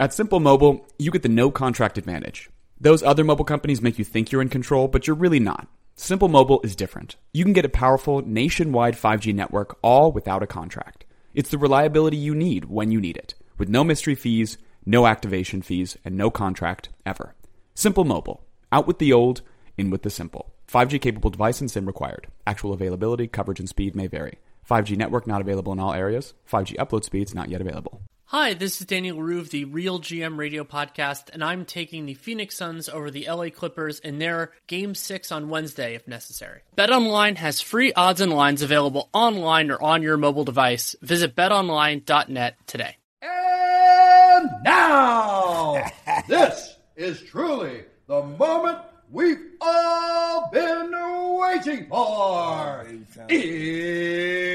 At Simple Mobile, you get the no contract advantage. Those other mobile companies make you think you're in control, but you're really not. Simple Mobile is different. You can get a powerful nationwide 5G network all without a contract. It's the reliability you need when you need it, with no mystery fees, no activation fees, and no contract ever. Simple Mobile. Out with the old, in with the simple. 5G capable device and SIM required. Actual availability, coverage, and speed may vary. 5G network not available in all areas. 5G upload speeds not yet available. Hi, this is Daniel Leroux of the Real GM Radio Podcast, and I'm taking the Phoenix Suns over the LA Clippers in their Game 6 on Wednesday if necessary. BetOnline has free odds and lines available online or on your mobile device. Visit betonline.net today. And now, this is truly the moment we've all been waiting for. It's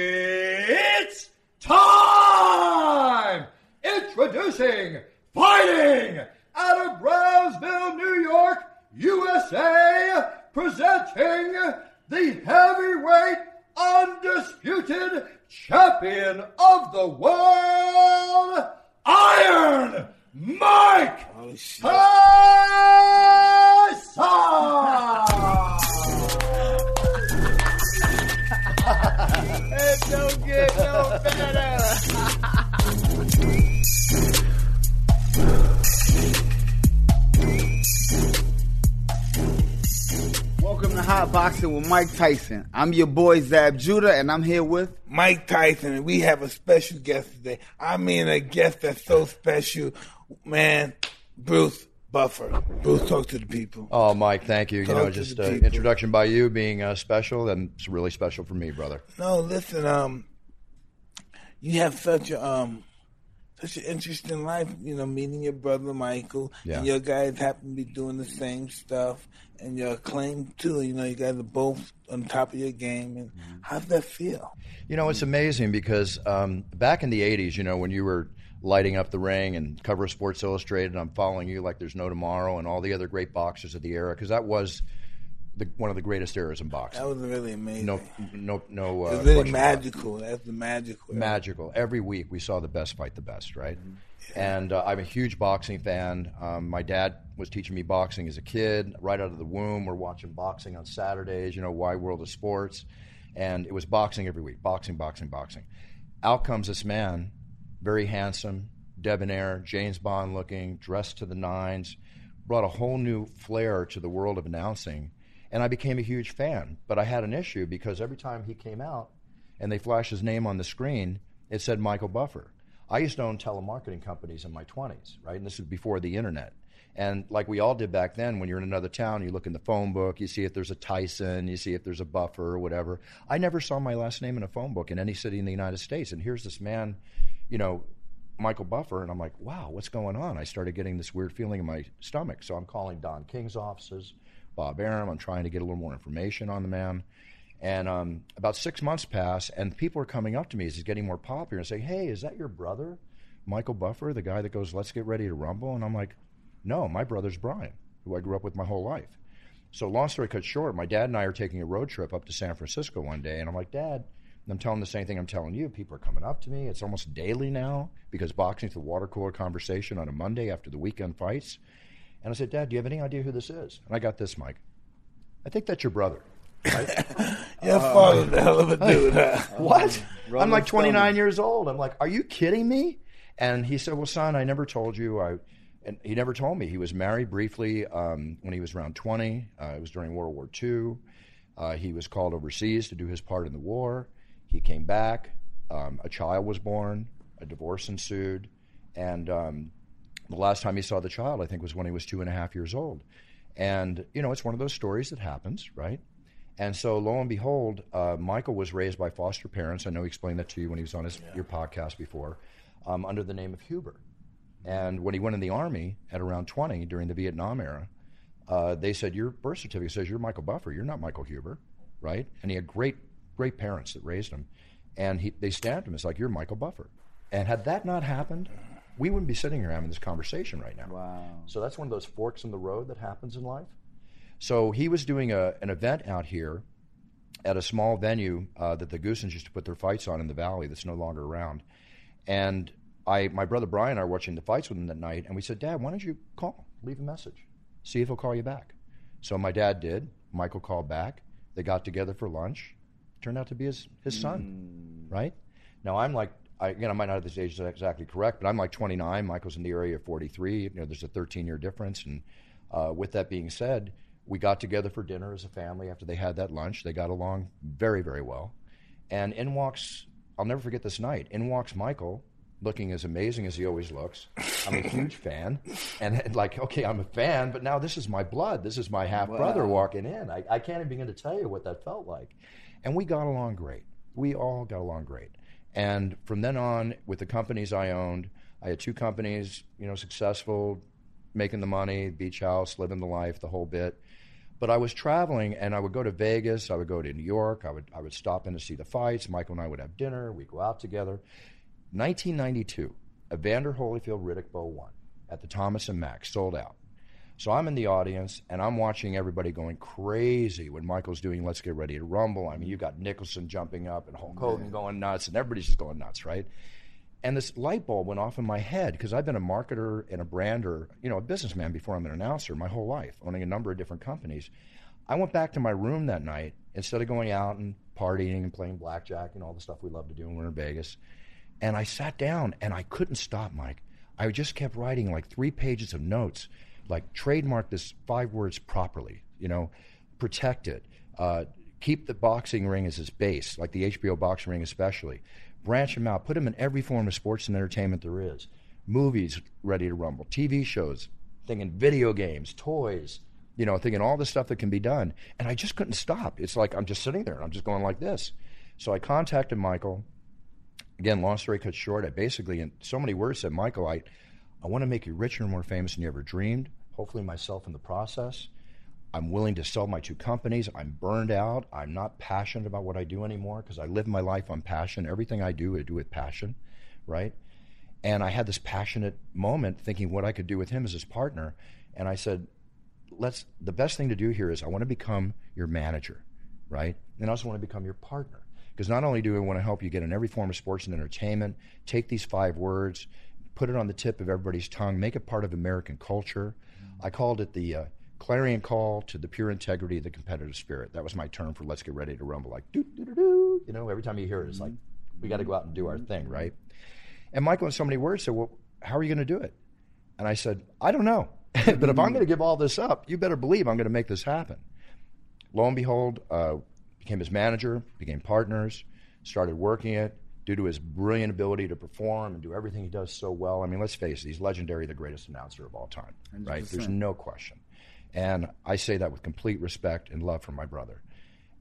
time! Introducing Fighting out of Brownsville, New York, USA, presenting the heavyweight undisputed champion of the world, Iron Mike Tyson! It don't get no better. Hotboxin' with Mike Tyson. I'm your boy Zab Judah, and I'm here with Mike Tyson, and we have a special guest today. I mean, a guest that's so special, man. Bruce Buffer. Bruce, talk to the people. Oh, Mike, thank you. You know, just the uh, introduction by you being uh, special, and it's really special for me, brother. No, listen, um, you have such a um, such an interesting life. You know, meeting your brother Michael, Yeah. and your guys happen to be doing the same stuff, and your acclaim too. You know, you guys are both on top of your game. And Mm-hmm. how's that feel? You know, it's amazing because um, back in the 80s, you know, when you were lighting up the ring and cover of Sports Illustrated, I'm following you like there's no tomorrow and all the other great boxers of the era, because that was the, one of the greatest eras in boxing. That was really amazing. No, no, no. Uh, it was really magical. That's the magical. magical. Every week we saw the best fight the best, right? And uh, I'm a huge boxing fan. Um, my dad was teaching me boxing as a kid, right out of the womb. We're watching boxing on Saturdays, you know, Wide World of Sports. And it was boxing every week boxing, boxing, boxing. Out comes this man, very handsome, debonair, James Bond looking, dressed to the nines, brought a whole new flair to the world of announcing. And I became a huge fan. But I had an issue because every time he came out, and they flashed his name on the screen, it said Michael Buffer. I used to own telemarketing companies in my 20s, right? And this was before the internet. And like we all did back then, when you're in another town, you look in the phone book, you see if there's a Tyson, you see if there's a Buffer or whatever. I never saw my last name in a phone book in any city in the United States. And here's this man, you know, Michael Buffer, and I'm like, wow, what's going on? I started getting this weird feeling in my stomach. So I'm calling Don King's offices, Bob Arum. I'm trying to get a little more information on the man. And um, about six months pass, and people are coming up to me as he's getting more popular and saying, "Hey, is that your brother, Michael Buffer, the guy that goes, let's get ready to rumble?" And I'm like, "No, my brother's Brian, who I grew up with my whole life." So long story cut short, my dad and I are taking a road trip up to San Francisco one day, and I'm like, "Dad," I'm telling the same thing I'm telling you. People are coming up to me. It's almost daily now because boxing's the water cooler conversation on a Monday after the weekend fights. And I said, "Dad, do you have any idea who this is?" And I got this, Mike. I think that's your brother. Your father's a hell of a dude. huh? What? Rolling I'm like 29 Stone. years old. I'm like, are you kidding me? And he said, well, son, I never told you. I, and he never told me. He was married briefly um, when he was around 20. Uh, it was during World War II. Uh, he was called overseas to do his part in the war. He came back. Um, a child was born. A divorce ensued. And um, the last time he saw the child, I think, was when he was two and a half years old. And, you know, it's one of those stories that happens, right? And so, lo and behold, uh, Michael was raised by foster parents. I know he explained that to you when he was on his, your podcast before, um, under the name of Huber. And when he went in the Army at around 20 during the Vietnam era, uh, they said, Your birth certificate says you're Michael Buffer. You're not Michael Huber, right? And he had great, great parents that raised him. And he, they stamped him as like, You're Michael Buffer. And had that not happened, we wouldn't be sitting here having this conversation right now. Wow. So that's one of those forks in the road that happens in life. So he was doing a, an event out here at a small venue uh, that the Goossens used to put their fights on in the valley that's no longer around. And I, my brother Brian and I were watching the fights with him that night, and we said, Dad, why don't you call, leave a message, see if he'll call you back. So my dad did. Michael called back. They got together for lunch. Turned out to be his, his son, right? Now I'm like, I, again, I might not have this age exactly correct, but I'm like 29. Michael's in the area of 43. You know, there's a 13 year difference. And uh, with that being said, we got together for dinner as a family after they had that lunch. They got along very, very well. And in walks, I'll never forget this night. In walks Michael, looking as amazing as he always looks. I'm a huge fan. And like, okay, I'm a fan, but now this is my blood. This is my half brother walking in. I, I can't even begin to tell you what that felt like. And we got along great. We all got along great. And from then on, with the companies I owned, I had two companies, you know, successful, making the money, beach house, living the life, the whole bit. But I was traveling, and I would go to Vegas. I would go to New York. I would I would stop in to see the fights. Michael and I would have dinner. We'd go out together. 1992, Evander Holyfield Riddick Bowe won at the Thomas and Mack sold out. So I'm in the audience and I'm watching everybody going crazy when Michael's doing Let's Get Ready to Rumble. I mean, you've got Nicholson jumping up and Hulk Hogan going nuts, and everybody's just going nuts, right? And this light bulb went off in my head because I've been a marketer and a brander, you know, a businessman before I'm an announcer my whole life, owning a number of different companies. I went back to my room that night instead of going out and partying and playing blackjack and all the stuff we love to do when we're in Vegas. And I sat down and I couldn't stop, Mike. I just kept writing like three pages of notes, like trademark this five words properly, you know, protect it, uh, keep the boxing ring as its base, like the HBO boxing ring especially, branch them out, put them in every form of sports and entertainment there is, movies ready to rumble, TV shows, thinking video games, toys, you know, thinking all the stuff that can be done. And I just couldn't stop. It's like I'm just sitting there and I'm just going like this. So I contacted Michael again, long story cut short, I basically, in so many words, said, Michael, I, I want to make you richer and more famous than you ever dreamed. Hopefully, myself in the process. I'm willing to sell my two companies. I'm burned out. I'm not passionate about what I do anymore because I live my life on passion. Everything I do, I do with passion, right? And I had this passionate moment thinking what I could do with him as his partner. And I said, let's, the best thing to do here is I want to become your manager, right? And I also want to become your partner. Because not only do I want to help you get in every form of sports and entertainment, take these five words, put it on the tip of everybody's tongue, make it part of American culture. I called it the uh, clarion call to the pure integrity of the competitive spirit. That was my term for let's get ready to rumble. Like, doo, doo, doo, doo. You know, every time you hear it, it's like, we got to go out and do our thing, right? And Michael, in so many words, said, well, how are you going to do it? And I said, I don't know. but if I'm going to give all this up, you better believe I'm going to make this happen. Lo and behold, uh, became his manager, became partners, started working it due to his brilliant ability to perform and do everything he does so well. I mean, let's face it, he's legendary, the greatest announcer of all time, right? 100%. There's no question. And I say that with complete respect and love for my brother.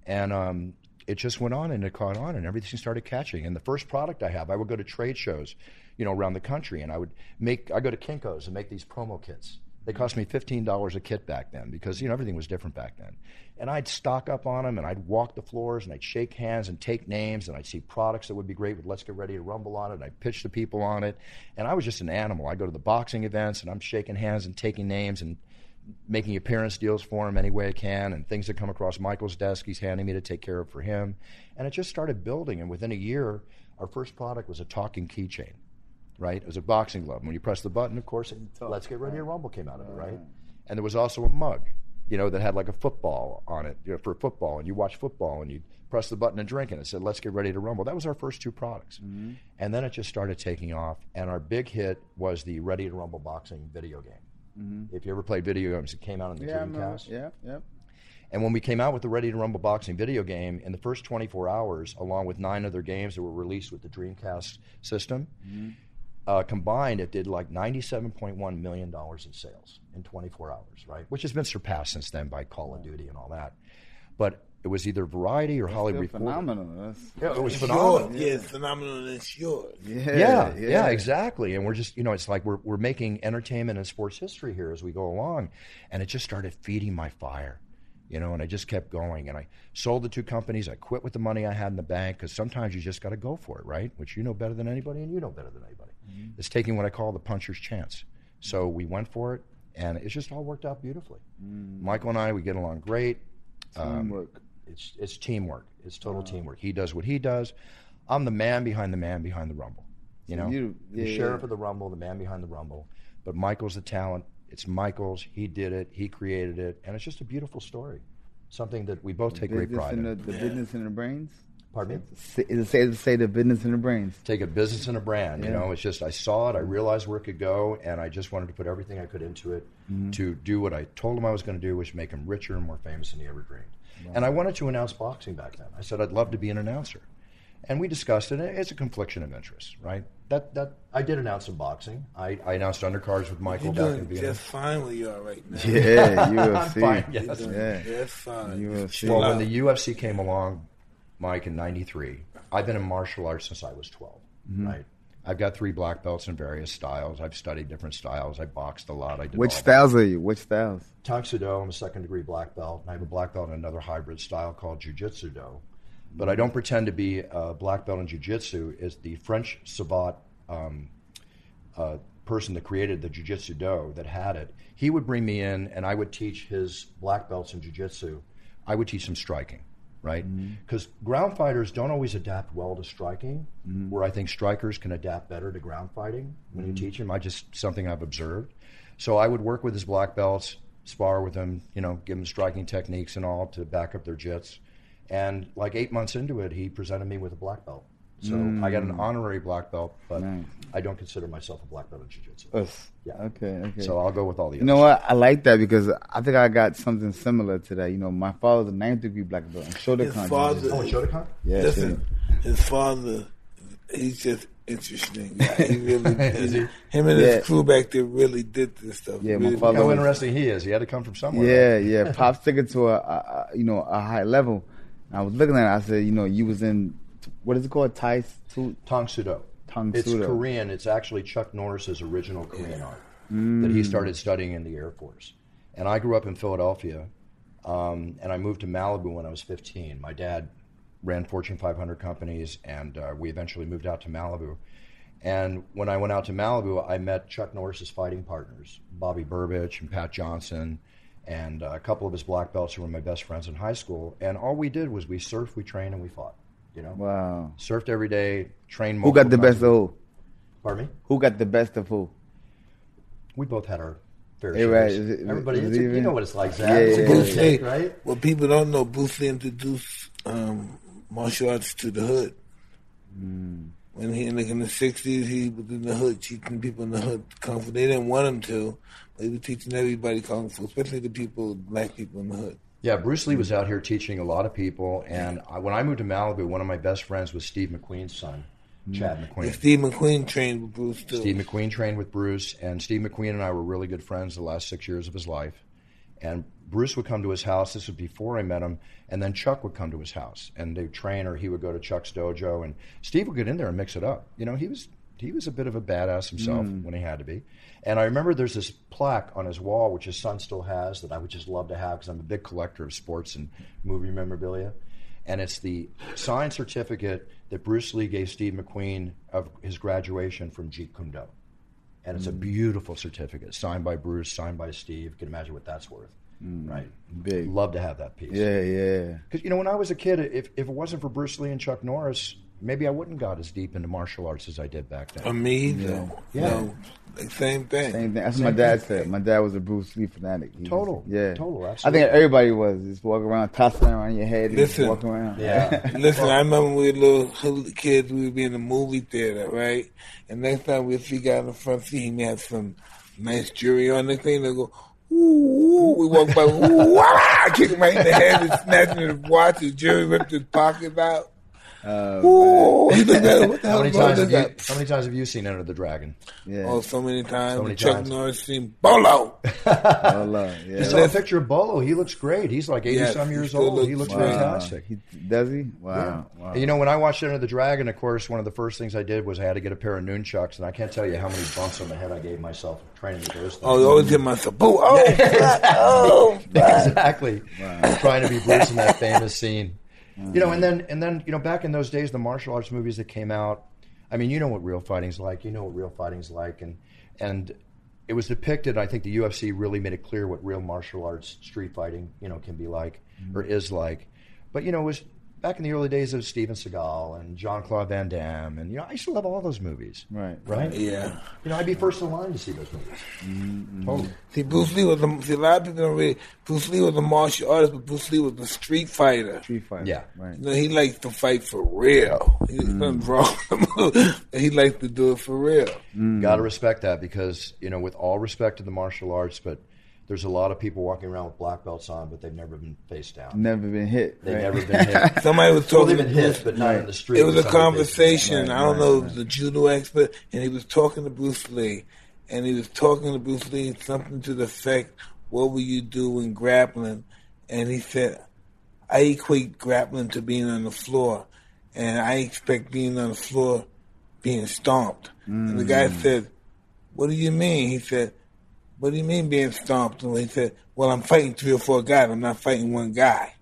And um, it just went on and it caught on and everything started catching. And the first product I have, I would go to trade shows, you know, around the country and I would make, I go to Kinko's and make these promo kits. They cost me $15 a kit back then because, you know, everything was different back then. And I'd stock up on them and I'd walk the floors and I'd shake hands and take names and I'd see products that would be great with Let's Get Ready to Rumble on it. And I'd pitch to people on it. And I was just an animal. I'd go to the boxing events and I'm shaking hands and taking names and making appearance deals for him any way I can, and things that come across Michael's desk, he's handing me to take care of for him. And it just started building. And within a year, our first product was a talking keychain, right? It was a boxing glove. When you press the button, of course, it, let's get ready to rumble came out of it, right? And there was also a mug, you know, that had like a football on it, you know, for football. And you watch football and you press the button and drink, and it said, let's get ready to rumble. That was our first two products. Mm-hmm. And then it just started taking off. And our big hit was the Ready to Rumble boxing video game. Mm-hmm. If you ever played video games, it came out on the Yeah. Dreamcast. Yeah, yeah. And when we came out with the Ready to Rumble boxing video game, in the first 24 hours, along with nine other games that were released with the Dreamcast system, mm-hmm. Uh, combined, it did like $97.1 million in sales in 24 hours, right? Which has been surpassed since then by Call of Duty and all that. But it was either Variety or Hollywood Still Reporter. phenomenal. Yeah, it was It's phenomenal. yours. Yeah, it's phenomenal and it's yours. yeah, yeah, yeah, exactly. And we're just, you know, it's like we're we're making entertainment and sports history here as we go along, and it just started feeding my fire, you know. And I just kept going, and I sold the two companies. I quit with the money I had in the bank because sometimes you just got to go for it, right? Which you know better than anybody, and you know better than anybody. It's taking what I call the puncher's chance. So we went for it, and it's just all worked out beautifully. Michael and I, we get along great. Um, Teamwork. It's it's teamwork. It's total teamwork. He does what he does. I'm the man behind the man behind the rumble. You know, You- the yeah, sheriff yeah. of the Rumble, the man behind the Rumble. But Michael's the talent. It's Michael's. He did it. He created it, and it's just a beautiful story. Something that we both take great pride in in. the, the business in the brains. Pardon me. Say- Is it safe to say the business in the brains? take a business and a brand. You know, it's just I saw it, I realized where it could go, and I just wanted to put everything I could into it Mm-hmm. to do what I told him I was going to do, which make him richer and more famous than he ever dreamed. And I wanted to announce boxing back then. I said I'd love to be an announcer, and we discussed it. It's a confliction of interest, right? That that I did announce some boxing. I, I announced undercards with Michael You're back in doing Vienna. just fine where you are right now. Yeah, UFC. fine, yes. Yeah, Just fine. UFC. Well, when the UFC came along, Mike, in '93, I've been in martial arts since I was 12. Mm-hmm. Right. I've got three black belts in various styles. I've studied different styles. I boxed a lot. I did Which styles are you? Which styles? Soo I'm a second degree black belt, and I have a black belt in another hybrid style called Jiu Jitsu Do. But I don't pretend to be a black belt in Jiu Jitsu. Is the French savant um, uh, person that created the Jiu Jitsu Do that had it? He would bring me in, and I would teach his black belts in Jiu Jitsu. I would teach them striking, right? Mm-hmm. Because ground fighters don't always adapt well to striking, mm-hmm. where I think strikers can adapt better to ground fighting when you mm-hmm. teach them. I just something I've observed. So I would work with his black belts, spar with them, you know, give them striking techniques and all to back up their jits. And like eight months into it, he presented me with a black belt. So I got an hmm. honorary black belt, but Nice. I don't consider myself a black belt in jiu-jitsu. Us. Yeah. Okay. Okay. So I'll go with all the You know others. what? I like that because I think I got something similar to that. You know, my father's a ninth degree black belt. And Shotokan. His father, Oh, and Shotokan? Yeah, listen, his father, he's just interesting. guy. He really, Is he? him and Yeah. his crew back there really did this stuff. Yeah, my really, father- How was- interesting he is. He had to come from somewhere. Yeah, yeah. Pops took it to a, a, a you know a high level. I was looking at it. I said, you know, you was in what is it called? Thai tu- Tang Soo Do. Tang It's Sudo. Korean. It's actually Chuck Norris's original Korean art that Mm. he started studying in the Air Force. And I grew up in Philadelphia, um, and I moved to Malibu when I was 15. My dad ran Fortune 500 companies, and uh, we eventually moved out to Malibu. And when I went out to Malibu, I met Chuck Norris's fighting partners, Bobby Burbage and Pat Johnson, and a couple of his black belts who were my best friends in high school. And all we did was we surfed, we trained, and we fought. You know, Wow. surfed every day, trained. Who got the multiple best of who? Pardon me. Who got the best of who? We both had our fair Hey, shares. right, it- Everybody, it's it a- you know what it's like, Zab. Yeah, It's a yeah, give take, Lee, right? what people don't know, Bruce introduced um, martial arts to the hood. Hmm. When he in the, in the 60s, he was in the hood teaching people in the hood kung fu. They didn't want him to, but he was teaching everybody kung fu, especially the people, black people in the hood. Yeah, Bruce Lee was mm-hmm. out here teaching a lot of people, and I, when I moved to Malibu, one of my best friends was Steve McQueen's son, mm-hmm. Chad McQueen. And Steve McQueen trained with Bruce too. Steve McQueen trained with Bruce, and Steve McQueen and I were really good friends the last six years of his life. And Bruce would come to his house. This was before I met him, and then Chuck would come to his house, and they would train, or he would go to Chuck's dojo, and Steve would get in there and mix it up. You know, he was he was a bit of a badass himself hmm. when he had to be. And I remember there's this plaque on his wall, which his son still has, that I would just love to have because I'm a big collector of sports and movie memorabilia. And it's the signed certificate that Bruce Lee gave Steve McQueen of his graduation from Jeet Kune Do and it's a hmm. beautiful certificate signed by Bruce, signed by Steve. You can imagine what that's worth, hmm. right? Big. Love to have that piece. Yeah, yeah. Because you know, when I was a kid, if if it wasn't for Bruce Lee and Chuck Norris, maybe I wouldn't got as deep into martial arts as I did back then. For me, no. Yeah. No, same thing. Same thing. That's what my dad said. My dad was a Bruce Lee fanatic. He was- Total. yeah. Total, I think everybody was. Just walk around, tossing around your head, and just Listen. walk around. Yeah. Listen, I remember when we were little kids, we would be in the movie theater, right? And next time we see guy in the front seat, he had some nice jewelry on. Next thing they go, ooh, ooh. We walk by, ooh, wah! kick him right in the head and snatching his watch, his jewelry, ripped his pockets out. Oh, Ooh, he looked at what the how hell many times have you? that? How many times have you seen Enter the Dragon? yeah. Oh, so many times. So many Chuck times. Norris seen Bolo. Lord. Yeah. Just saw a picture of Bolo. He looks great. He's like eighty Yes, some years still old. he looks looks great. fantastic. He, does he? Wow. wow. You know, when I watched Enter the Dragon, of course, one of the first things I did was I had to get a pair of nunchucks, and I can't tell you how many bumps on the head I gave myself training with those things. Oh, you always hit myself. Boo, oh, oh, fuck. exactly. Trying to be Bruce in that famous scene. You know, and then and then you know, back in those days, the martial arts movies that came out. I mean, you know what real fighting's like. You know what real fighting's like, and and it was depicted. I think the UFC really made it clear what real martial arts street fighting, you know, can be like or is like. But you know, it was back in the early days of Steven Seagal and Jean Claude Van Damme, and you know, I used to love all those movies. Right. Right. Yeah. You know, I'd be first in line to see those movies. Mm-hmm. Totally. See, Bruce Lee was a, see, a lot of people don't really. Bruce Lee was a martial artist, but Bruce Lee was a street fighter. Street Fighter. Yeah. Right. You know, he likes to fight for real. He, Nothing's mm. wrong. he likes to do it for real. Got to mm. respect that because you know, with all respect to the martial arts, but there's a lot of people walking around with black belts on, but they've never been face down. Never been hit. They've right? never been hit. Somebody was well, talking they've to been hit, but not in the street. It was a somebody face down. conversation. I don't right, know, right. the judo expert, and he was talking to Bruce Lee, and he was talking to Bruce Lee something to the effect, "What will you do when grappling?" And he said, "I equate grappling to being on the floor, and I expect being on the floor being stomped." And the guy mm. said, "What do you mean?" He said, "What do you mean being stomped?" And he said, "Well, I'm fighting three or four guys. I'm not fighting one guy."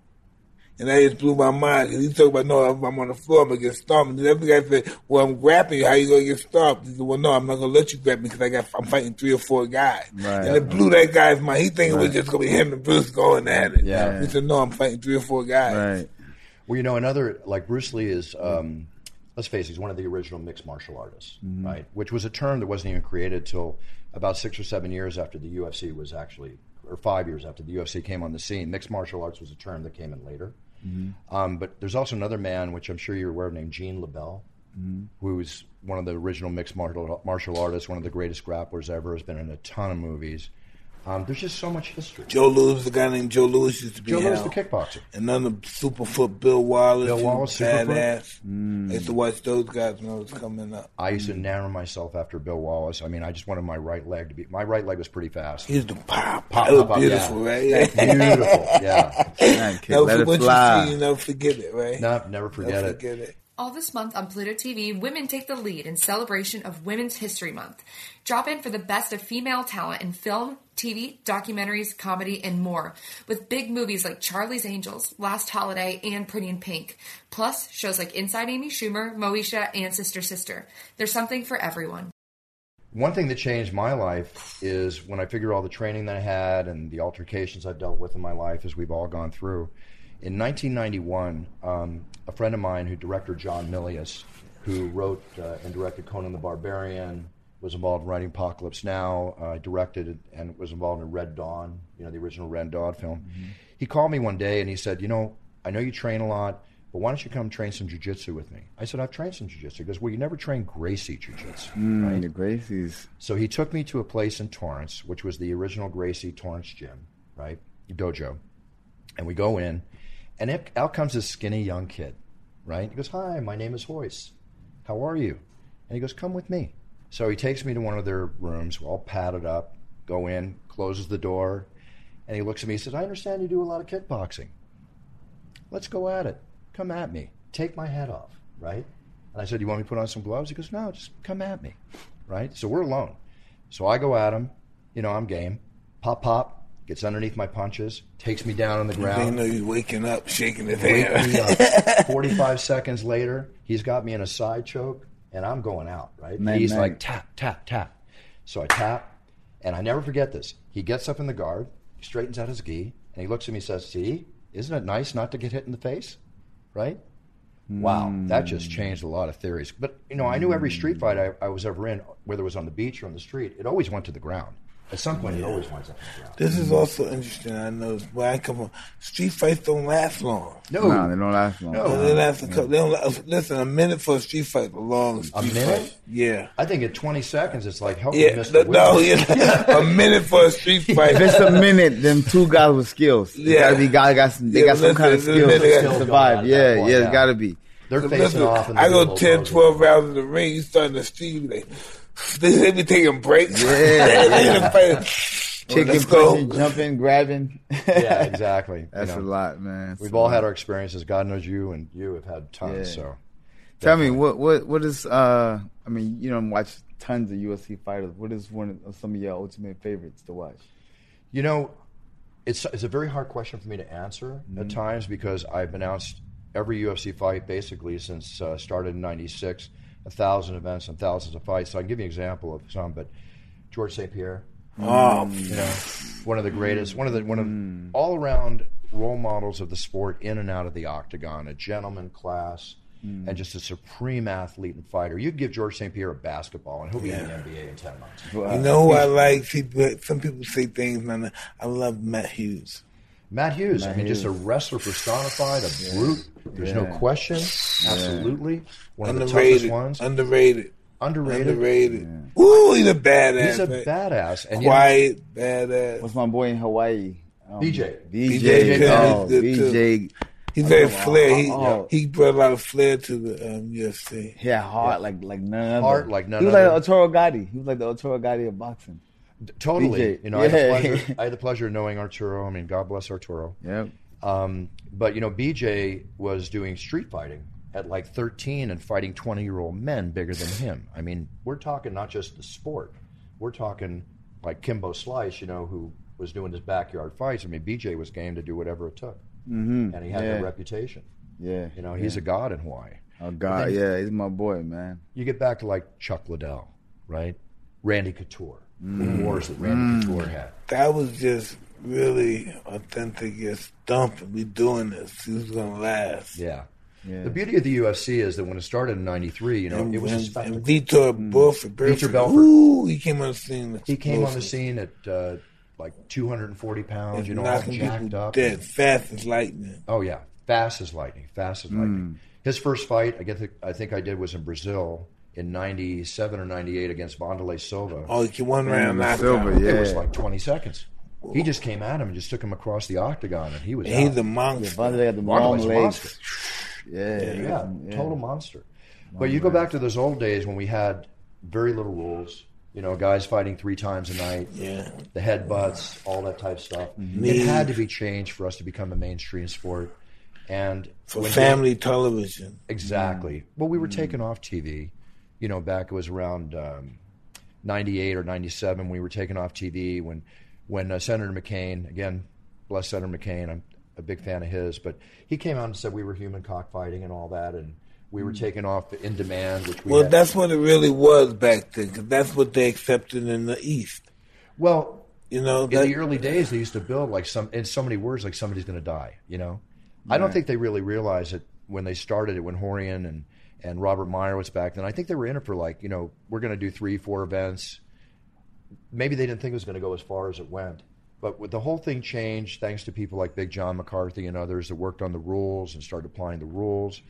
And that just blew my mind. Cause he talked about, no, if I'm on the floor, I'm going to get stomped. And the other guy said, well, I'm grabbing you. How you going to get stomped? He said, well, no, I'm not going to let you grab me because I got, I'm fighting three or four guys. Right. And it blew that guy's mind. He thinking it was just going to be him and Bruce going at it. Yeah. He said, no, I'm fighting three or four guys. Right. Well, you know, another like Bruce Lee is. Um, let's face it, he's one of the original mixed martial artists, right? Which was a term that wasn't even created till about six or seven years after the UFC was actually, or five years after the UFC came on the scene. Mixed martial arts was a term that came in later. Um, but there's also another man, which I'm sure you're aware of, named Gene LeBell, who was one of the original mixed martial, martial artists, one of the greatest grapplers ever, has been in a ton of movies. Um, there's just so much history. Joe Lewis, the guy named Joe Lewis used to be Joe Lewis, hell. the kickboxer. Another Superfoot, Bill Wallace. Bill Wallace, was Superfoot. badass. I used to watch those guys when I was coming up. I used to narrow myself after Bill Wallace. I mean, I just wanted my right leg to be. My right leg was pretty fast. He used to pop, Pop, pop. It was pop, pop, beautiful, yeah. right? Yeah. Beautiful, yeah. Man, kid, Never, let it once fly. you see, you never forget it, right? No, never forget it. never it. forget it. All this month on Pluto TV, women take the lead in celebration of Women's History Month. Drop in for the best of female talent in film, TV, documentaries, comedy, and more, with big movies like Charlie's Angels, Last Holiday, and Pretty in Pink. Plus, shows like Inside Amy Schumer, Moesha, and Sister Sister. There's something for everyone. One thing that changed my life is when I figured all the training that I had and the altercations I've dealt with in my life, as we've all gone through. In 1991, um, a friend of mine, who director John Milius, who wrote uh, and directed Conan the Barbarian, was involved in writing Apocalypse Now, uh, directed and was involved in Red Dawn, you know, the original Red Dawn film. He called me one day and he said, "You know, I know you train a lot, but why don't you come train some jujitsu with me?" I said, "I've trained some jujitsu." He goes, "Well, you never trained Gracie jujitsu, Mm, right?" the Gracies. So he took me to a place in Torrance, which was the original Gracie Torrance gym, right? Dojo. And we go in, and out comes this skinny young kid, right? He goes, Hi, my name is Hoyce. How are you? And he goes, Come with me. So he takes me to one of their rooms, we're all padded up, go in, closes the door, and he looks at me and says, I understand you do a lot of kickboxing. Let's go at it. Come at me. Take my head off, right? And I said, You want me to put on some gloves? He goes, No, just come at me, right? So we're alone. So I go at him. You know, I'm game. Pop, pop, gets underneath my punches, takes me down on the They ground. know he's waking up, shaking his Wake hand. me up. 45 seconds later, he's got me in a side choke, and I'm going out, right? Night, he's night. like, tap, tap, tap. So I tap, and I never forget this. He gets up in the guard, he straightens out his gi, and he looks at me and says, See, isn't it nice not to get hit in the face? Right? Wow, that just hmm. changed a lot of theories. But, you know, I knew every street fight I, I was ever in, whether it was on the beach or on the street, it always went to the ground. At some point, it always went to the. This is also interesting. I know where I come from. Street fights don't last long. No, No, they don't last long. No. They last a couple. They don't last, listen. A minute for a street fight, is a long street minute? fight. Yeah. I think at 20 seconds, it's like, help Yeah, me, Mr. no, no, yeah. a minute for a street fight. If it's a minute, them two guys with skills. Yeah. Yeah. gotta be guys got some, they Yeah, got some kind of skills they to survive. Yeah, point, yeah, yeah. it's gotta be. They're facing Listen, off. In the I middle go of 10, those- 12 rounds in the ring. You start in the street, like, they, they be taking breaks. Yeah, yeah. Chicken Let's go. jumping, grabbing. Yeah, exactly. That's You know, a lot, man. That's We've all lot. had our experiences. God knows you and you have had tons. Yeah. So Tell me what what what is uh I mean you don't watch tons of UFC fighters. What is one of some of your ultimate favorites to watch? You know, it's it's a very hard question for me to answer at times because I've announced every UFC fight basically since uh, started in '96, a thousand events and thousands of fights. So I can give you an example of some, but George St. Pierre, Oh, you know, one of the greatest, one of the one of mm. all around role models of the sport in and out of the octagon, a gentleman class, mm. and just a supreme athlete and fighter. You could give George St. Pierre a basketball, and he'll be in the NBA in 10 months. You know who I like? People, some people say things, man. I love Matt Hughes. Matt Hughes, I Matt mean, just a wrestler personified, a brute. There's no question. Absolutely. One of the toughest Underrated. ones. Underrated. Underrated. Underrated. Ooh, he's a badass. He's a man. badass. And you know, Quiet, badass. What's my boy in Hawaii? Um, BJ. BJ. BJ Oh, is good too. BJ. He's very Oh, flair. He oh. he brought a lot of flair to the um, UFC. He had heart like like none other. Heart like none He was other. like Arturo Gatti. He was like the Arturo Gatti of boxing. totally. BJ. You know, I, had the pleasure, I had the pleasure of knowing Arturo. I mean, God bless Arturo. Yep. Um, but you know, BJ was doing street fighting at like 13 and fighting 20 year old men bigger than him. I mean, we're talking not just the sport. We're talking like Kimbo Slice, you know, who was doing his backyard fights. I mean, BJ was game to do whatever it took, Mm-hmm. and he had yeah. the reputation. Yeah. You know, he's yeah. a god in Hawaii. A God, yeah, he's my boy, man. You get back to like Chuck Liddell, right? Randy Couture, Mm. the wars that Randy Couture had. That was just really authentic. Yes, thumping. We doing this. This is gonna last. Yeah. Yeah. The beauty of the UFC is that when it started in '93, you know, And, it was a and, spectacle. and Vitor hmm. Belfort, Vitor Belfort. Ooh, he came on the scene. He came on the scene at uh, like 240 pounds, And you know, all knocking jacked people up. dead, fast as lightning. Oh yeah, fast as lightning, fast as lightning. Hmm. His first fight, I get, I think I did was in Brazil in '97 or '98 against Wanderlei Silva. Oh, he won round hmm, Wanderlei knockout. Silva, yeah. It was like 20 seconds. He just came at him and just took him across the octagon, and he was And he's out. a monster. Vontae got the Wanderlei's long legs. monster. Yeah, Yeah, total monster. But you go back to those old days when we had very little rules. You know, guys fighting three times a night. Yeah. the headbutts, all that type of stuff. Mm-hmm. It had to be changed for us to become a mainstream sport. And For when- family television. exactly. Well, we were taken off TV. You know, back it was around um, '98 or '97. We were taken off TV when when uh, Senator McCain, again, bless Senator McCain. I'm a big fan of his, but he came out and said we were human cockfighting and all that, and we were mm. taken off in demand. Which we Well, had- that's what it really was back then, 'cause that's what they accepted in the East. well. You know, in that, the early days they used to build like some in so many words like somebody's going to die you know i don't think they really realized it when they started it when Rorion and and robert meyer was back then i think they were in it for like you know we're going to do three four events maybe they didn't think it was going to go as far as it went but with the whole thing changed thanks to people like big john mccarthy and others that worked on the rules and started applying the rules.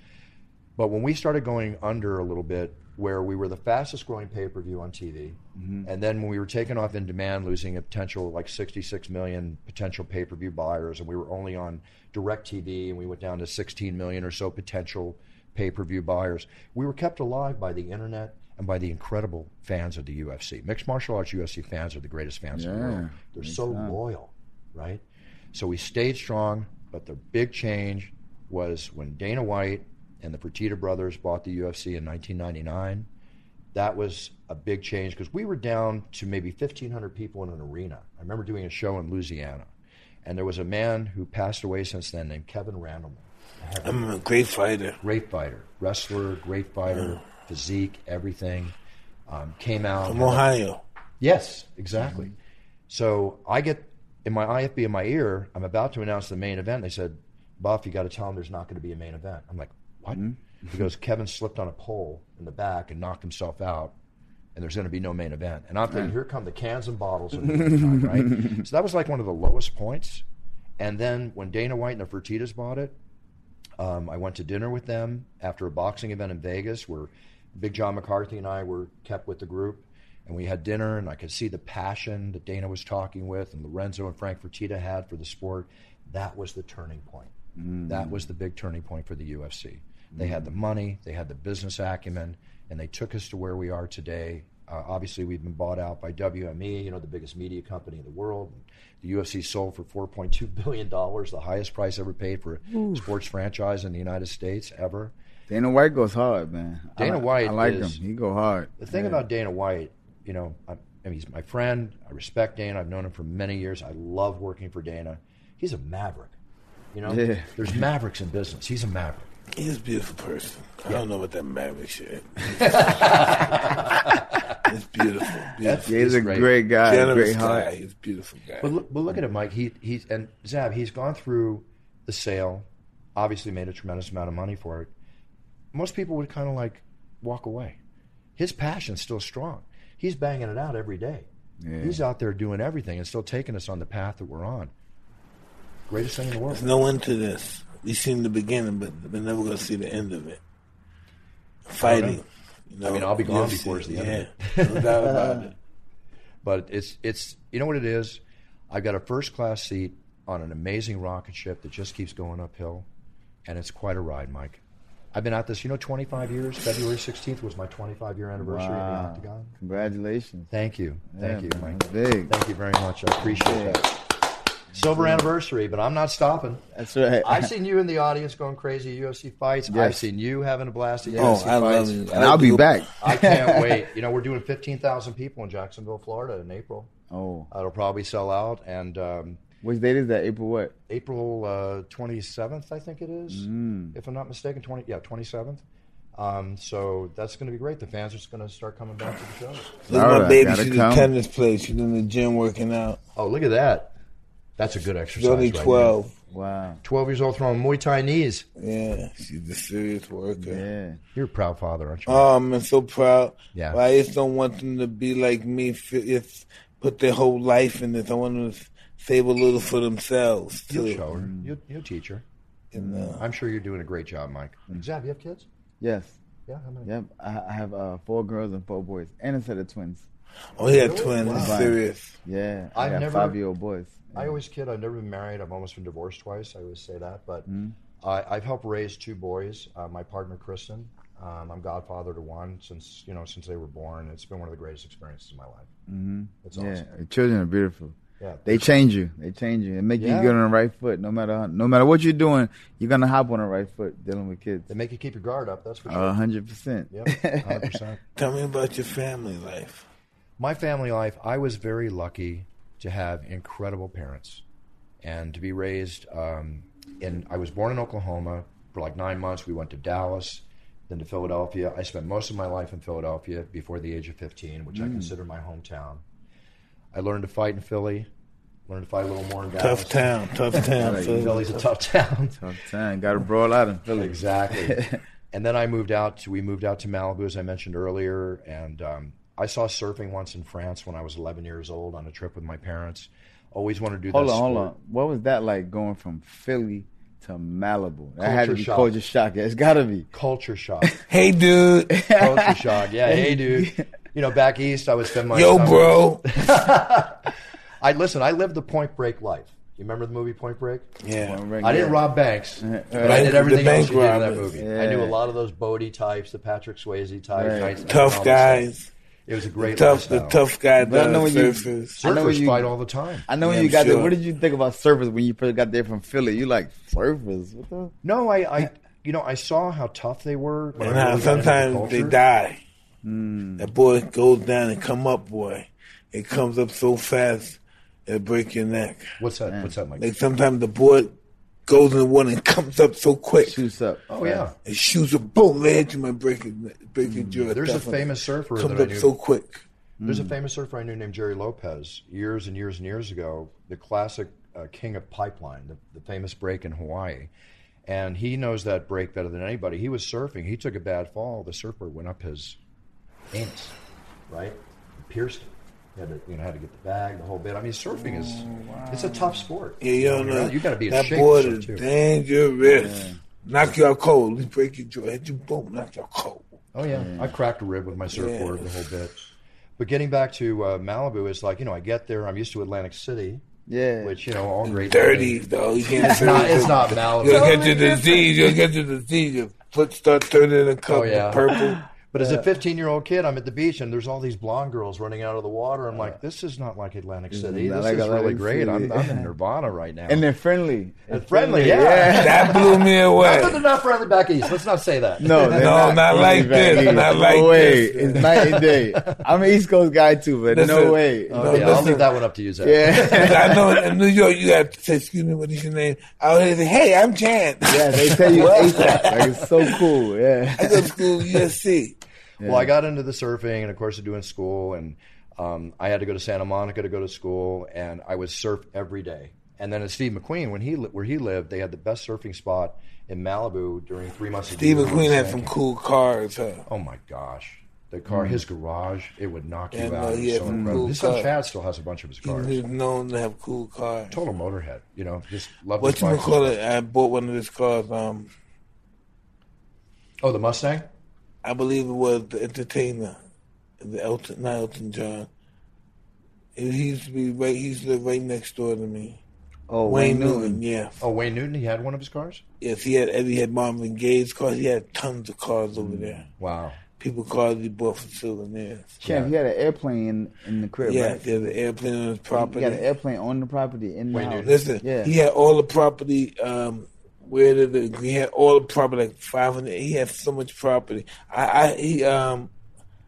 But when we started going under a little bit, where we were the fastest growing pay per view on TV, mm-hmm. and then when we were taken off in demand, losing a potential like 66 million potential pay per view buyers, and we were only on direct TV, and we went down to 16 million or so potential pay per view buyers, we were kept alive by the internet and by the incredible fans of the UFC. Mixed martial arts UFC fans are the greatest fans in the world. They're so loyal, right? So we stayed strong, but the big change was when Dana White and the Fertitta brothers bought the UFC in 1999. That was a big change because we were down to maybe 1,500 people in an arena. I remember doing a show in Louisiana, and there was a man who passed away since then named Kevin Randleman. I'm a great fighter. Great fighter, wrestler, great fighter, physique, everything. Um, came out. From Ohio. Yes, exactly. So I get in my IFB in my ear. I'm about to announce the main event. They said, "Buff, you got to tell him there's not going to be a main event." I'm like, "What?" He goes, "Kevin slipped on a pole in the back and knocked himself out, and there's going to be no main event." And I'm thinking, "Here come the cans and bottles." In the right? So that was like one of the lowest points. And then when Dana White and the Fertittas bought it, um, I went to dinner with them after a boxing event in Vegas where Big John McCarthy and I were kept with the group. And we had dinner, and I could see the passion that Dana was talking with and Lorenzo and Frank Fertitta had for the sport. That was the turning point. That was the big turning point for the UFC. They had the money, they had the business acumen, and they took us to where we are today. Uh, obviously, we've been bought out by WME, you know, the biggest media company in the world. The UFC sold for $4.2 billion, the highest price ever paid for a sports franchise in the United States ever. Dana White goes hard, man. Dana like- White I like is- him. He go hard. The thing Yeah. about Dana White, you know, I, I mean, he's my friend. I respect Dana. I've known him for many years. I love working for Dana. He's a maverick. You know, Yeah. there's mavericks in business. He's a maverick. He's a beautiful person. I don't know what that Maverick shit. it's beautiful. beautiful. Yeah, he's a great. great, guy, Generous great guy. heart. He's a beautiful guy. But look, but look at him, Mike. He he's and Zab. He's gone through the sale, obviously made a tremendous amount of money for it. Most people would kind of like walk away. His passion's still strong. He's banging it out every day. He's out there doing everything and still taking us on the path that we're on. Greatest thing in the world. There's no end to this. We've seen the beginning, but we're never going to see the end of it. Fighting. You know, I mean, I'll be gone before it's the end of it. yeah, No doubt about it. But it's it's you know what it is. I've got a first class seat on an amazing rocket ship that just keeps going uphill, and it's quite a ride, Mike. I've been at this, you know, 25 years. February 16th was my 25 year anniversary in the Wow. Octagon. Congratulations. Thank you, thank Yeah, you, Mike. big. Thank you very much. I appreciate that. Silver anniversary, but I'm not stopping. That's right. I've seen you in the audience going crazy at UFC fights. I've seen you having a blast at Oh, UFC I love fights. you. and I'll be back. I can't wait. You know, we're doing 15,000 people in Jacksonville, Florida in April. Oh, It'll probably sell out. And um, which date is that? April what? April uh, 27th, I think it is, Mm. if I'm not mistaken. 20, yeah, 27th. Um, so that's going to be great. The fans are just going to start coming back to the show. Look at my right, baby. She's come. a tennis player. She's in the gym working out. Oh, look at that. That's a good exercise. She's only 12. there. Wow. 12 years old throwing Muay Thai knees. Yeah, she's a serious worker. Yeah. You're a proud father, aren't you? Oh, I'm so proud. Yeah. But I just don't want them to be like me. f- It's put their whole life in this. I want to save a little for themselves You'll show her. You'll, you'll teach her. You know. I'm sure you're doing a great job, Mike. Zab, you have kids? Yes. Yeah, how many? Yep. I, I have uh, four girls and four boys, and a set of twins. Oh, yeah, had twins. He's Wow. serious. Yeah. I I've never- five year old boys. I always kid. I've never been married. I've almost been divorced twice. I always say that, but Mm-hmm. I, I've helped raise two boys. Uh, my partner Kristen. Um, I'm godfather to one since you know since they were born. It's been one of the greatest experiences of my life. Mm-hmm. It's Yeah. awesome. Children are beautiful. Yeah, They change you. They change you. They make Yeah. you get on the right foot. No matter how, no matter what you're doing, you're gonna hop on the right foot dealing with kids. they make you keep your guard up. That's for sure. Hundred percent. Yep, hundred percent. Tell me about your family life. My family life, I was very lucky to have incredible parents and to be raised in. I was born in Oklahoma for like nine months. We went to Dallas, then to Philadelphia. I spent most of my life in Philadelphia before the age of 15, which I consider my hometown. I learned to fight in Philly, learned to fight a little more in Dallas. Tough town. Tough town. Philly. Philly's a tough town. Tough time. Got to brawl out in Philly. Exactly. and then I moved out. To, we moved out to Malibu, as I mentioned earlier, and um, I saw surfing once in France when I was 11 years old on a trip with my parents. Always wanted to do Hold that. on, hold on. What was that like going from Philly to Malibu? That had to be shock. culture shock. Yeah, it's got to be. Culture shock. Hey, dude. Culture shock. Yeah. Hey, dude. You know, back east, I would spend my Yo, bro. I listen. I lived the Point Break life. You remember the movie Point Break? Yeah. I didn't rob banks, uh, uh, but I did everything else you did in that movie. I knew a lot of those Bodie types, the Patrick Swayze types, Right. Tough guys. It was a great Tough, the tough guy But I know does when you- surfers. I know you- fight all the time. I know when Yeah, you I'm got there. What did you think about surfers when you first got there from Philly? You like surfers? What the? No, I, I, you know, I saw how tough they were. when And how really got into the sometimes they die. Hmm. That boy goes down and come up, boy. It comes up so fast, it'll break your neck. What's that? What's that, Mike? Like sometimes the board goes in the water and comes up so quick. Shoots up. oh yeah. It shoots a boom, lead you might breaking your break jaw. There's a famous surfer comes that I up knew. so quick. There's a famous surfer I knew named Gerry Lopez years and years and years ago. The classic uh, king of pipeline, the, the famous break in Hawaii, and he knows that break better than anybody. He was surfing. He took a bad fall. The surfboard went up his anus, right? It pierced him. He had to, you know, had to get the bag, the whole bit. I mean, surfing is it's a tough sport. Yeah, you don't know. You got to be in that shape. board to is surf, too. dangerous. Knock you out cold. Let break your jaw. Hit you boom, knock you out cold. Oh yeah, I cracked a rib with my surfboard the whole bit. But getting back to uh, Malibu is like you know I get there. I'm used to Atlantic City, Yeah. which you know all great. Dirty though. You can't It's not. It's not Malibu. You'll get your disease. You'll get your disease. Your foot start turning a cup Oh, yeah. of purple. But as a 15 year old kid, I'm at the beach and there's all these blonde girls running out of the water. I'm like, this is not like Atlantic City. This like is really great. I'm, I'm in Nirvana right now. and they're friendly. And friendly, yeah. That blew me Not away. that they're not friendly back east. Let's not say that. No, No, not like this, back not like no way. this. It's night and day. I'm an East Coast guy too, but no way. Oh, okay, No, I'll leave that one up to you, Zab. Yeah. I know in New York you got to say, excuse me, what is your name? I would say, hey, I'm Jan. yeah, they tell you ASAP. Like it's so cool. Yeah. I go to school USC. Well, I got into the surfing and, of course, doing school. And um, I had to go to Santa Monica to go to school. And I would surf every day. And then at Steve McQueen, when he li- where he lived, they had the best surfing spot in Malibu during three months. of the Steve. McQueen had some cool cars, huh? Oh my gosh, the car, his garage, it would knock Yeah, you out. It he was had so cool His son. Chad still has a bunch of his cars. was known to have cool cars. Total motorhead, you know, just love. What his you call it? I bought one of his cars. Um, Oh, the Mustang. I believe it was the Entertainer, the Elton, not Elton John. He he used to be right. He used to live right next door to me. Oh, Wayne Wayne Newton, Newton. yeah. Oh, Wayne Newton. He had one of his cars. Yes, he had Eddie had Marvin Gaye's cars. He had tons of cars over there. Wow. People cars he bought for souvenirs. Champ, he had an airplane in, in the crib, Yeah, right? he had an airplane on his property. He property. got an airplane on the property in the Wayne house. Newton. Listen, Yeah. he had all the property. Um, where did the, he had all the property like five hundred? He had so much property. I, I he um,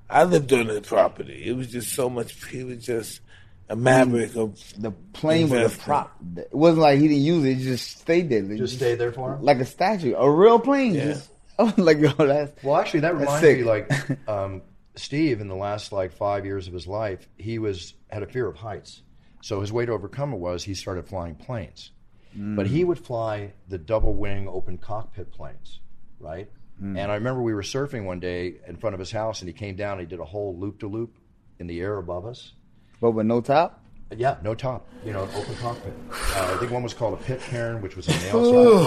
I lived on the property. It was just so much. He was just a maverick of The plane was a prop. It wasn't like he didn't use it. It just stayed there. It Just stayed there for him. Like a statue. A real plane. Yeah. Just, oh, like, yo, that's... Well, actually, that That's reminds sick. me, like um, Steve, in the last like five years of his life, he was had a fear of heights. So his way to overcome it was he started flying planes, but he would fly the double wing open cockpit planes, right? And I remember we were surfing one day in front of his house, and he came down. and He did a whole loop to loop in the air above us. But with no top? Yeah, no top, you know, open cockpit. Uh, I think one was called a Pitcairn, which was a nail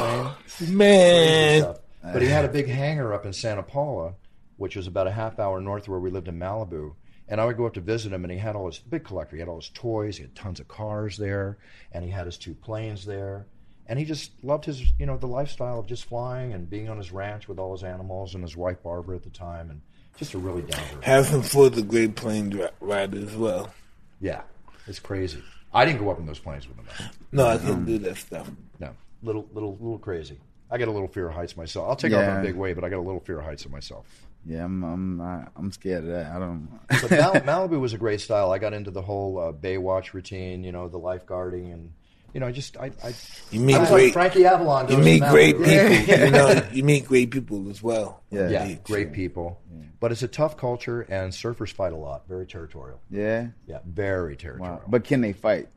plane man. But he had a big hangar up in Santa Paula, which was about a half hour north of where we lived in Malibu. And I would go up to visit him, and he had all his big collector. He had all his toys. He had tons of cars there, and he had his two planes there. And he just loved his, you know, the lifestyle of just flying and being on his ranch with all his animals and his wife Barbara at the time, and just a really down to earth. Harrison Ford's a great plane dri- rider as well. Yeah, it's crazy. I didn't go up in those planes with him. Though. No, I couldn't do that stuff. No, little, little, little crazy. I get a little fear of heights myself. I'll take off in a big way, but I got a little fear of heights of myself. Yeah, I'm I'm I, I'm scared of that. I don't. But Mal- Malibu was a great style. I got into the whole uh, Baywatch routine, you know, the lifeguarding, and you know, I just I, I, You meet I was great. like Frankie Avalon. you meet great people. You know, you meet great people as well. yeah. Yeah, yeah, great people. But it's a tough culture, and surfers fight a lot. Very territorial. Yeah. Yeah, very territorial. Wow. But can they fight?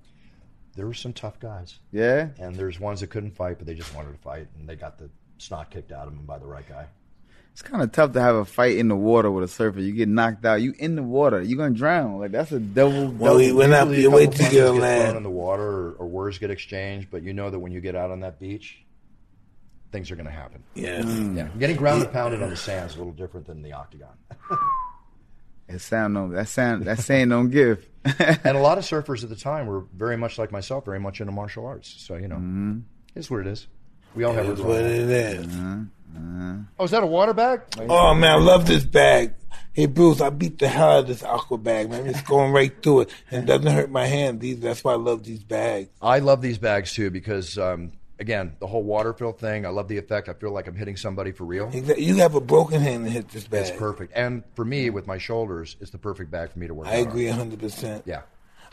there were some tough guys, Yeah. and there's ones that couldn't fight, but they just wanted to fight, and they got the snot kicked out of them by the right guy. It's kind of tough to have a fight in the water with a surfer. You get knocked out. You in the water. You're gonna drown. Like that's a double. Well, double we went up. Usually You a wait couple to punches get on thrown in the water, or, or words get exchanged, but you know that when you get out on that beach, things are going to happen. Yeah. Mm. Yeah, getting ground and pounded on the sand is a little different than the octagon. That sound don't. That sound. That saying don't give. and a lot of surfers at the time were very much like myself, very much into martial arts. So you know, mm-hmm. it's what it is. We all have our That's what it is. Mm-hmm. Oh, is that a water bag? Oh man, I love this bag. Hey Bruce, I beat the hell out of this aqua bag, man. It's going right through it and it doesn't hurt my hand. These that's why I love these bags. I love these bags too because, um, again, the whole water fill thing. I love the effect. I feel like I'm hitting somebody for real. Exactly. You have a broken hand to hit this bag. It's perfect, and for me, with my shoulders, it's the perfect bag for me to work. I out on. agree hundred percent. Yeah,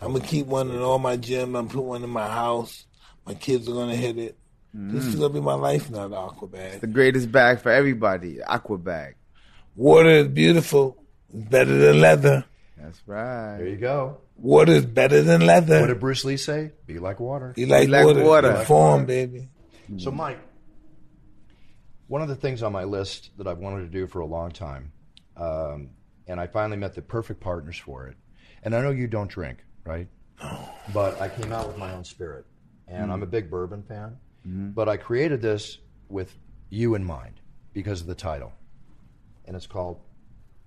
I'm gonna keep one in all my gym. I'm put one in my house. My kids are gonna hit it. Mm. This is gonna be my life now, the aqua bag. the greatest bag for everybody. Aqua bag. Water is beautiful. It's better than leather. That's right. there you go. Water is better than leather. What did Bruce Lee say? Be like water. You like, like water? water. Inform, baby. So, mm. Mike, one of the things on my list that I've wanted to do for a long time, um, and I finally met the perfect partners for it. And I know you don't drink, right? No. But I came out with my own spirit, and mm. I'm a big bourbon fan. But I created this with you in mind because of the title, and it's called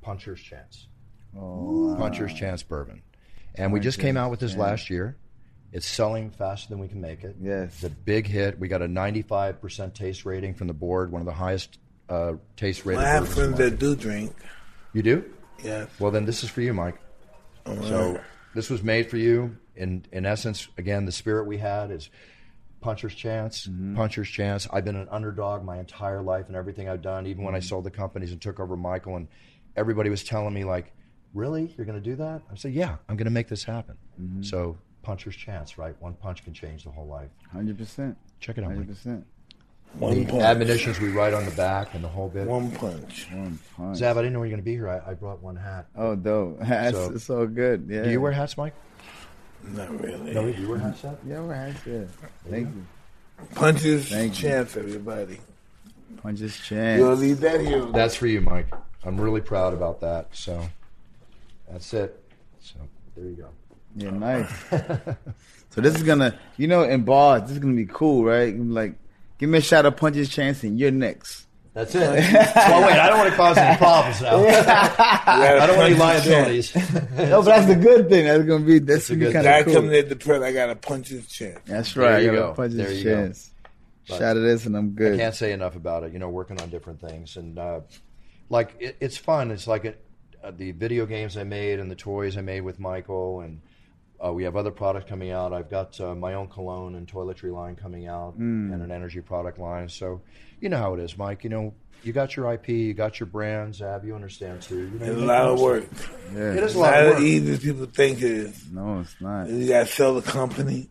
Puncher's Chance. Puncher's Chance Bourbon, and we just came out with this last year. It's selling faster than we can make it. Yes. It's a big hit. We got a 95% taste rating from the board, one of the highest uh, taste rated. I have friends the that do drink. You do? Yes. Well, then this is for you, Mike. So this was made for you. In in essence, again, the spirit we had is puncher's chance. Mm-hmm. Puncher's chance. I've been an underdog my entire life and everything I've done. Even when I mm-hmm. sold the companies and took over Michael, and everybody was telling me like, "Really, you're going to do that?" I said, "Yeah, I'm going to make this happen." Mm-hmm. So puncher's chance, right? One punch can change the whole life. Hundred percent. Check it out. Hundred Mike. percent. One The punch. admonitions we write on the back and the whole bit. One punch. One punch. Zab, I didn't know you were going to be here. I, I brought one hat. Oh, dope. That's So- so, good. Yeah. Do you wear hats, Mike? Not really. No, you were half set. Yeah, right. Yeah. Thank you. Punches, Thank you. chance, everybody. Punches chance. You gonna leave that here? That's for you, Mike. I'm really proud about that. So that's it. So there you go. Yeah, nice. so this is gonna, you know, in bars, this is gonna be cool, right? Like, give me a shot of punches chance, and you're next. That's it. well, wait, I don't want to cause any problems now. I don't want any liabilities. No, but that's the good thing. That's gonna be that's a gonna be good kind Guy of cool. coming in the press, I got to punch his chance. That's right. There right. you I got go. a punches There you go. chance. But- Shot of this, and I'm good. I can't say enough about it. You know, working on different things and uh, like it, it's fun. It's like it, uh, the video games I made and the toys I made with Michael, and uh, we have other products coming out. I've got uh, my own cologne and toiletry line coming out, Hmm. and an energy product line. So you know how it is, Mike. You know, you got your IP, you got your brands. Ab, you understand too. You know, It's you a lot of work. Yeah. It is a lot not of as work. easy as people think it is. No, it's not. You got to sell the company.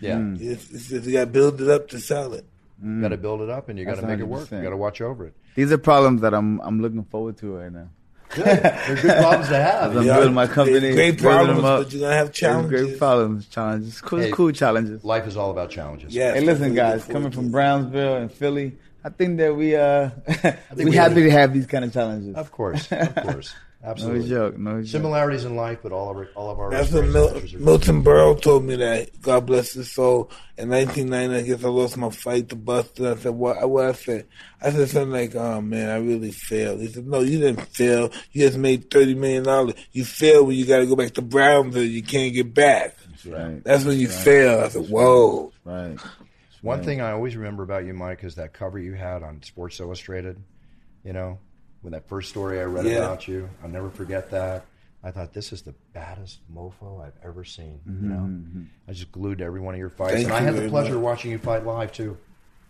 Yeah, Hmm. It's, it's just, you got to build it up to sell it. you got to build it up, and you got to make it work. You got to watch over it. These are problems that I'm I'm looking forward to right now. Good. They're good problems to have. I'm Yeah, building my company, Great building problems, them up. but you're going to have It's challenges. Great problems, challenges, cool, Hey. cool challenges. Life is all about challenges. Yeah. Hey, listen, I'm guys, coming from. Brownsville and Philly, I think that we uh we, we happy to have these kind of challenges. Of course, of course, No absolutely. joke, no joke. Similarities in life, but all of our, all of our That's what Mil- Milton Berle told me that. God bless his soul. In 1990, I guess I lost my fight to Buster. I said, what? What I said? I said something like, "Oh man, I really failed." He said, "No, you didn't fail. You just made thirty million dollars. You failed when you got to go back to Brownsville. You can't get back. right, That's when you fail." I said, "Whoa." right. One thing I always remember about you, Mike, is that cover you had on Sports Illustrated. You know, when that first story I read Yeah. about you, I'll never forget that. I thought this is the baddest mofo I've ever seen. You mm-hmm, know, mm-hmm. I just glued to every one of your fights, Thank and I had the very pleasure of much. watching you fight live too.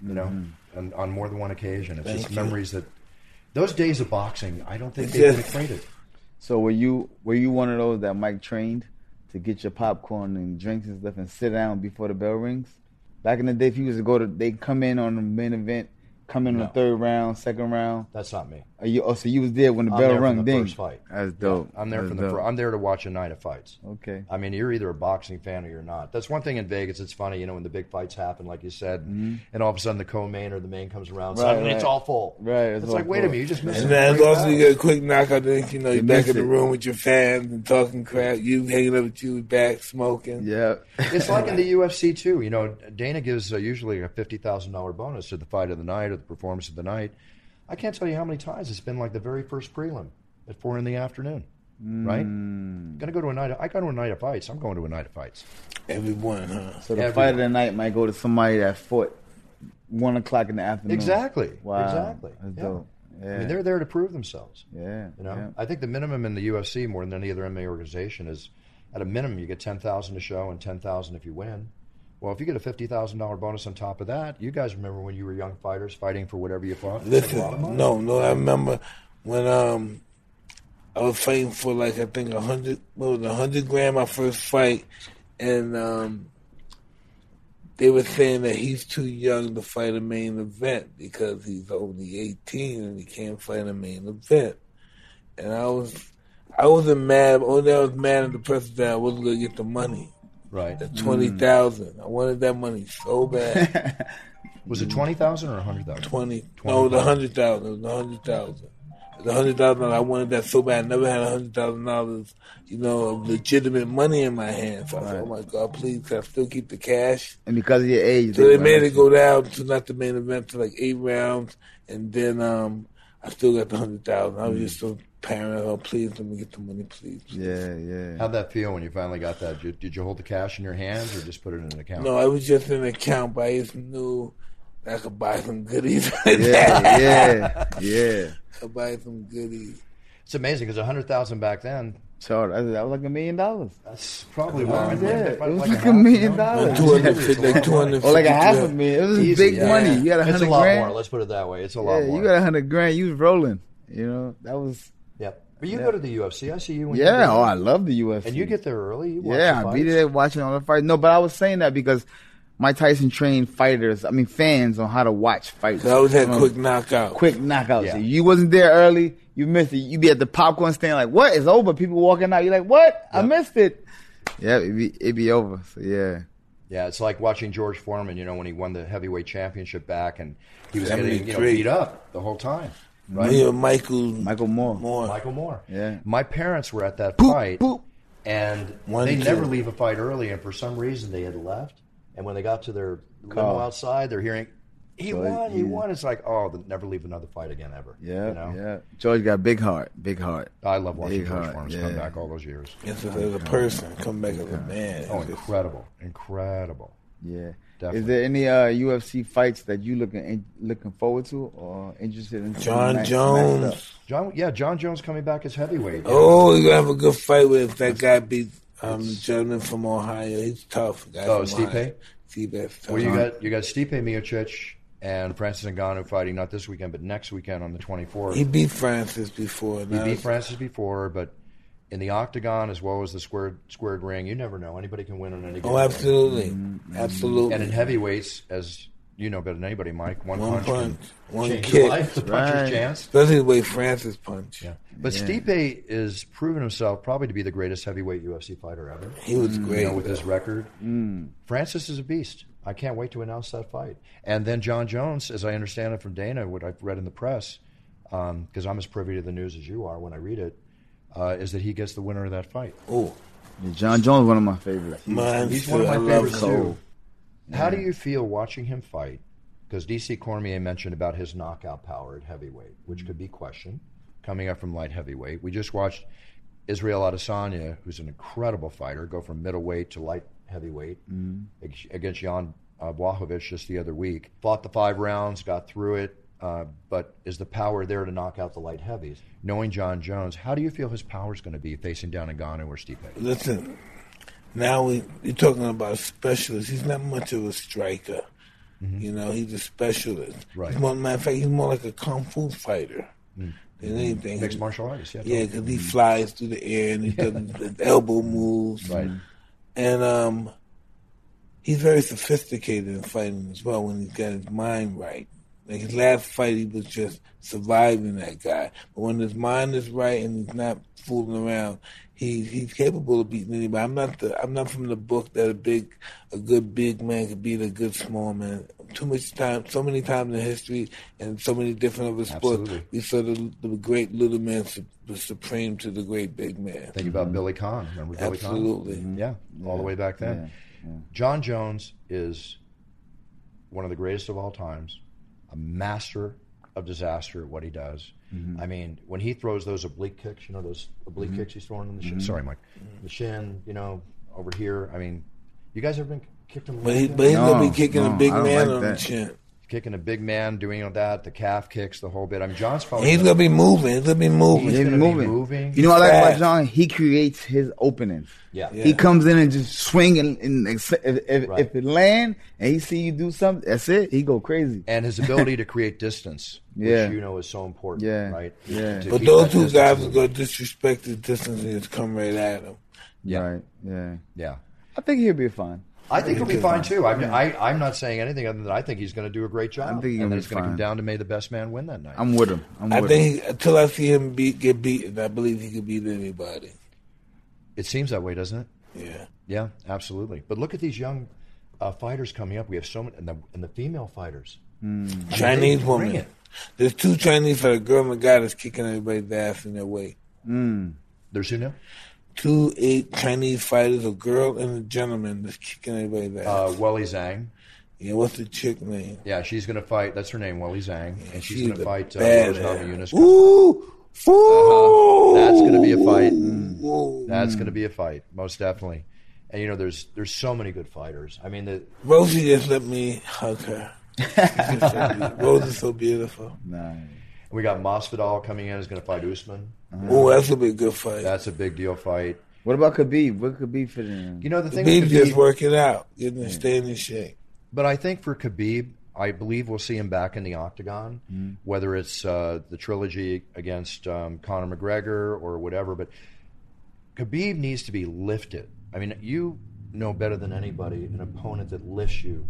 You know, mm-hmm. and on more than one occasion. It's Thank just you. memories that those days of boxing. I don't think they've been just- equated. So were you were you one of those that Mike trained to get your popcorn and drinks and stuff and sit down before the bell rings? Back in the day, if you was to go to, they come in on the main event, come in on No. the third round, second round. That's not me. Are you, oh, so you was there when the I'm bell there rung? the Ding. first fight. That's dope. I'm there That's from the. dope. Fir- I'm there to watch a night of fights. Okay. I mean, you're either a boxing fan or you're not. That's one thing in Vegas. It's funny, you know, when the big fights happen, like you said, and all of a sudden the co-main or the main comes around, Mm-hmm. Right, suddenly it's right. all full. Right, It's, it's all like, wait a minute, you just missed And a then great also you get a quick knockout. Then you know you're You back in the room with your fans and talking crap. You hanging up with you back smoking. Yeah. It's like in the UFC too. You know, Dana gives uh, usually a fifty thousand dollar bonus to the fight of the night or the performance of the night. I can't tell you how many times it's been like the very first prelim at four in the afternoon. Right? Mm. Gonna go to a night. Of, I go to a night of fights. I'm going to a night of fights. Everyone, huh? So the Everyone. fight of the night might go to somebody that fought one o'clock in the afternoon. Exactly. Wow. Exactly. That's Yeah. dope. Yeah. I mean, they're there to prove themselves. yeah. You know, yeah. I think the minimum in the UFC more than any other MMA organization is, at a minimum, you get ten thousand to show and ten thousand if you win. Well, if you get a fifty thousand dollar bonus on top of that, you guys remember when you were young fighters fighting for whatever you fought? It's a lot of money. Listen, no, no. I remember when um I was fighting for like I think a hundred, what was a hundred grand my first fight, and um they were saying that he's too young to fight a main event because he's only eighteen and he can't fight a main event. And I was, I wasn't mad. Only I was mad at the person that I wasn't gonna get the money, Right? the twenty thousand. I wanted that money so bad. Was it twenty thousand or a hundred thousand? Twenty. No, the hundred thousand. It was the hundred thousand. The hundred thousand. I wanted that so bad. I never had a hundred thousand dollars. You know, of legitimate money in my hands. So I said, "Oh my God, please, can I still keep the cash?" And because of your age, So they won't made it go down to not the main event to like eight rounds, and then um, I still got the hundred thousand. I was just so paranoid. Oh, please, let me get the money, please. you. Yeah, yeah. How'd that feel when you finally got that? Did, did you hold the cash in your hands or just put it in an account? No, I was just in an account, but I just knew I could buy some goodies. yeah, yeah, yeah. I could buy some goodies. It's amazing because a hundred thousand back then. So that was, like a million dollars. That's probably why. did. it was like a half, million dollars. Two hundred fifty, like two hundred. Or like a half a million. It was Easy, big yeah. money. You got a It's a hundred lot grand. more. Let's put it that way. It's a lot yeah, more. you got a hundred grand. You was rolling. You know that was. Yep. But you go to the UFC. I see you. When Yeah. you're Oh. I love the UFC. And you get there early. You Yeah, the I be fights. there watching all the fights. No, but I was saying that because Mike Tyson trained fighters. I mean, fans on how to watch fights. I always had Um, quick knockouts. quick knockouts. Yeah. You wasn't there early. You missed it. You be at the popcorn stand like, what? It's over. People walking out. You're like, what? I missed it. Yeah, it be it be over. So yeah. Yeah, it's like watching George Foreman. You know, when he won the heavyweight championship back, and he was getting you know, beat up the whole time. Right? Me and Michael Michael Moore. Moore. Michael Moore. Yeah. My parents were at that Boop, fight, boop. and One, they two. never leave a fight early. And for some reason, they had left. And when they got to their limo outside, they're hearing, "He So, won! He yeah. won!" It's like, oh, they'll never leave another fight again ever. Yeah, you know? yeah. George got big heart, big heart. I love watching Big George heart, Foreman yeah. come back all those years. As a, as a person, come back as a man. Oh, incredible, incredible. Yeah. Definitely. Is there any uh, UFC fights that you looking in, looking forward to or interested in? John match- Jones. matched? John, yeah, John Jones coming back as heavyweight. Oh, you're gonna have a good fight with that guy beat um, the gentleman from Ohio. He's tough. Guy Oh, from Ohio. Stipe? Well, you got you got Stipe Miocic and Francis Ngannou fighting not this weekend, but next weekend on the 24th. he beat Francis before. He beat it's- Francis before, but in the octagon as well as the squared squared ring, you never know. Anybody can win on any. Oh, given Oh, day. absolutely, mm-hmm. absolutely. And in heavyweights, as you know better than anybody, Mike, one, One punch, punch, can one kick. life, the puncher's Right. chance. Especially the way Francis punched. Yeah. But Stipe is proven himself probably to be the greatest heavyweight UFC fighter ever. He was mm. You great know, with his record. Mm. Francis is a beast. I can't wait to announce that fight. And then John Jones, as I understand it from Dana, what I've read in the press, um, because I'm as privy to the news as you are when I read it, uh, is that he gets the winner of that fight. Oh, Yeah, John Jones, one of my favorites. man, He's one of my I favorites Cole. too. How do you feel watching him fight? Because DC Cormier mentioned about his knockout power at heavyweight, which could be questioned coming up from light heavyweight. We just watched Israel Adesanya, who's an incredible fighter, go from middleweight to light heavyweight ag- against Jan uh, Błachowicz just the other week. Fought the five rounds, got through it, uh, but is the power there to knock out the light heavies? Knowing John Jones, how do you feel his power is going to be facing down Ngannou or Stipe? Listen, now we you're talking about a specialist. He's not much of a striker. You know, he's a specialist. Mm-hmm. Right. He's more, matter of fact, he's more like a kung fu fighter than anything. Mixed martial artist, yeah. Yeah, because he flies through the air and he does elbow moves. Right. And um, he's very sophisticated in fighting as well when he's got his mind right. Like his last fight, he was just surviving that guy. But when his mind is right and he's not fooling around, he he's capable of beating anybody. I'm not the I'm not from the book that a big a good big man could beat a good small man. Too much time, so many times in history, and so many different of the sports, Absolutely. we saw the, the great little man su- was supreme to the great big man. Think about Billy Conn. Remember Billy Absolutely. Conn? Yeah, all the way back then. John Jones is one of the greatest of all times, a master of disaster at what he does. Mm-hmm. I mean, when he throws those oblique kicks, you know, those oblique mm-hmm. kicks he's throwing in the shin. Mm-hmm. Sorry, Mike. The shin, you know, over here. I mean, you guys ever been kicked in the But, he, leg? but he's gonna be kicking no, a big man like on that. the chin. Kicking a big man, doing all that, the calf kicks, the whole bit. I mean, John's probably He's gonna be moving. He's gonna be moving. He's He's gonna be moving. moving. You know what I like about. John? He creates his openings. yeah. He comes in and just swing and, and if, if, Right. if it land and he see you do something, that's it. He go crazy. and his ability to create distance, Yeah. which you know is so important, Yeah. right? Yeah. To But those two guys are gonna disrespect the distance and just come right at him. Yeah. Right. Yeah. Yeah, I think he'll be fine. I think he'll be fine too. I'm, I, I'm not saying anything other than I think he's going to do a great job, I think he's and then be it's going to come down to may the best man win that night. I'm with him. I'm I with him. think he, until I see him beat, get beaten, I believe he could beat anybody. it seems that way, doesn't it? Yeah. Yeah, absolutely. But look at these young uh, fighters coming up. We have so many, and the, and the female fighters. I mean, Chinese they bring woman. There's two Chinese for a girl and a guy that's kicking everybody's ass in their way. There's who now? Two eight Chinese fighters, a girl and a gentleman that's kicking everybody's ass. Uh, Weili Zhang. yeah, what's the chick name? Yeah, she's going to fight. That's her name, Weili Zhang, and she's, She's going to fight uh, badass. Rose Namajunas. Ooh, fool! Uh-huh. That's going to be a fight. Ooh. That's going to be a fight, most definitely. And you know, there's there's so many good fighters. I mean, the, Rosie just let me hug her. She's so beautiful. Rose is so beautiful. Nah. we got Masvidal coming in. Is going to fight Usman. Oh, that's gonna be a good fight. That's a big deal fight. What about Khabib? What Khabib fit in? You know, the thing. Khabib with just Khabib- working out, getting staying in shape. But I think for Khabib, I believe we'll see him back in the octagon, whether it's uh, the trilogy against um, Conor McGregor or whatever. But Khabib needs to be lifted. I mean, you know better than anybody an opponent that lifts you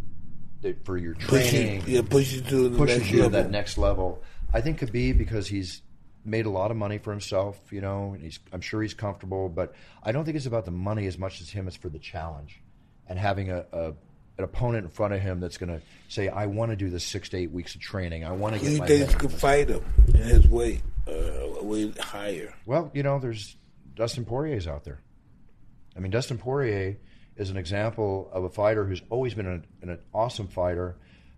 that for your Push training, you, yeah, push you to the pushes next you to level. that next level. I think Khabib because he's made a lot of money for himself, you know, and he's I'm sure he's comfortable, but I don't think it's about the money as much as him. It's for the challenge and having a, a an opponent in front of him that's going to say, "I want to do this six to eight weeks of training. I want to get you my." think head could fight him in his weight, uh, weight higher? Well, you know, there's Dustin Poirier's out there. I mean, Dustin Poirier is an example of a fighter who's always been an, an awesome fighter,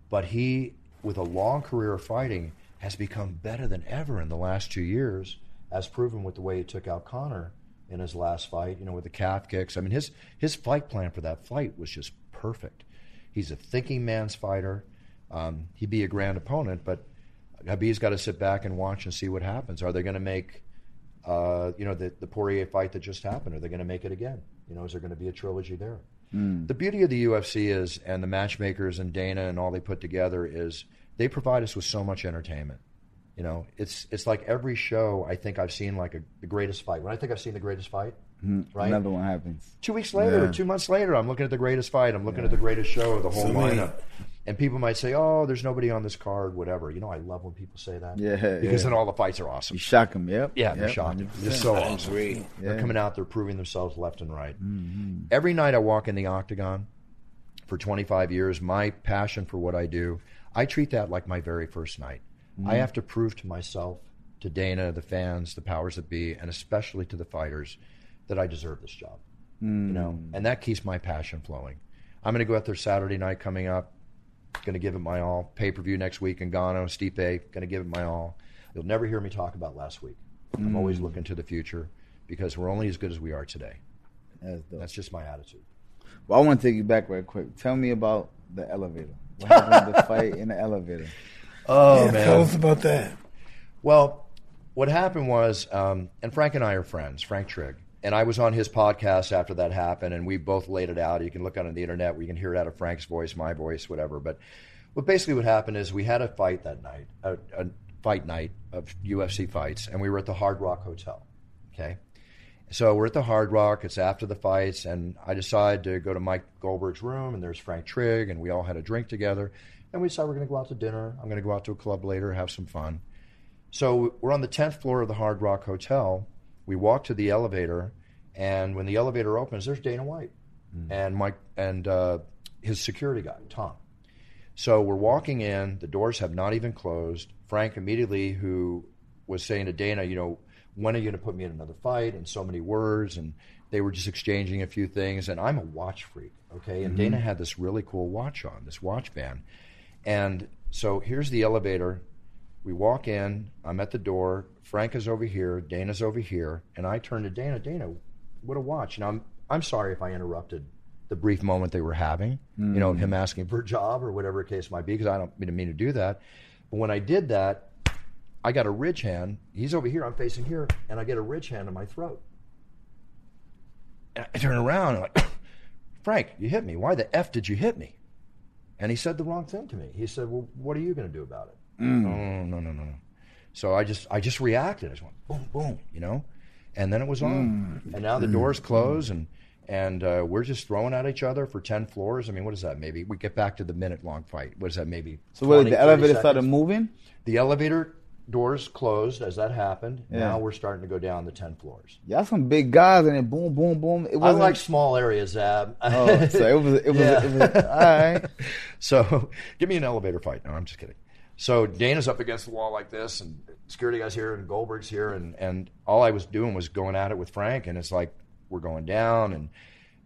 but he, with a long career of fighting, has become better than ever in the last two years, as proven with the way he took out Conor in his last fight. You know, with the calf kicks. I mean, his his fight plan for that fight was just perfect. He's a thinking man's fighter. Um, he'd be a grand opponent, but Khabib's got to sit back and watch and see what happens. Are they going to make uh, you know, the, the Poirier fight that just happened? Are they going to make it again? You know, is there going to be a trilogy there? The beauty of the UFC is, and the matchmakers and Dana and all they put together is they provide us with so much entertainment. You know, it's it's like every show I think I've seen like a, the greatest fight. When I think I've seen the greatest fight, right? Another one happens. Two weeks later, or Yeah. two months later, I'm looking at the greatest fight. I'm looking at the greatest show, the whole So many- lineup. And people might say, "Oh, there's nobody on this card, whatever." You know, I love when people say that. Yeah, because yeah. then all the fights are awesome. You shock them, yep. Yeah, they're yep, shocking. 100%. They're so awesome. They're coming out. They're proving themselves left and right. Mm-hmm. Every night I walk in the octagon for 25 years. My passion for what I do, I treat that like my very first night. Mm-hmm. I have to prove to myself, to Dana, the fans, the powers that be, and especially to the fighters, that I deserve this job. You know, Mm. and that keeps my passion flowing. I'm going to go out there Saturday night coming up. Going to give it my all. Pay per view next week Ngannou. Stipe. Going to give it my all. You'll never hear me talk about last week. I'm Mm. always looking to the future because we're only as good as we are today. That's. That's just my attitude. Well, I want to take you back right quick. Tell me about the elevator. What happened with the fight in the elevator? Oh Yeah, Tell us about that. Well, what happened was, um, and Frank and I are friends, Frank Trigg. And I was on his podcast after that happened, and we both laid it out. You can look on the internet where you can hear it out of Frank's voice, my voice, whatever. But what basically what happened is we had a fight that night, a, a fight night of UFC fights, and we were at the Hard Rock Hotel. Okay. So we're at the Hard Rock. It's after the fights, and I decide to go to Mike Goldberg's room, and there's Frank Trigg, and we all had a drink together. And we decided we're going to go out to dinner. I'm going to go out to a club later, have some fun. So we're on the 10th floor of the Hard Rock Hotel. We walk to the elevator, and when the elevator opens, there's Dana White and Mike and uh, his security guy, Tom. So we're walking in. The doors have not even closed. Frank immediately, who was saying to Dana, you know, when are you going to put me in another fight? And so many words, and they were just exchanging a few things. And I'm a watch freak, okay? And Dana mm-hmm. had this really cool watch on, this watch band. And so here's the elevator. We walk in. I'm at the door. Frank is over here. Dana's over here. And I turn to Dana. Dana, what a watch. And I'm I'm sorry if I interrupted the brief moment they were having. You know, mm-hmm. him asking for a job or whatever the case might be, because I don't mean, mean to do that. But when I did that, I got a ridge hand. He's over here. I'm facing here, and I get a ridge hand in my throat. And I turn around. And I'm like, Frank, you hit me. Why the f did you hit me? And he said the wrong thing to me. He said, "Well, what are you going to do about it?" No, no, no, no, no. So I just, I just reacted. I just went boom, boom, you know, and then it was on. And now the doors close, and and uh, we're just throwing at each other for ten floors. I mean, what is that? Maybe we get back to the minute long fight. What is that? Maybe So what, 20, the 30 elevator started moving? The elevator doors closed as that happened. Yeah. Now we're starting to go down the ten floors. Y'all some big guys and then boom, boom, boom. It I wasn't like small areas, Zab. Oh, so it was it was, Yeah. it was all right. So give me an elevator fight. No, I'm just kidding. So Dana's up against the wall like this, and security guys here, and Goldberg's here, and and all I was doing was going at it with Frank, and it's like we're going down, and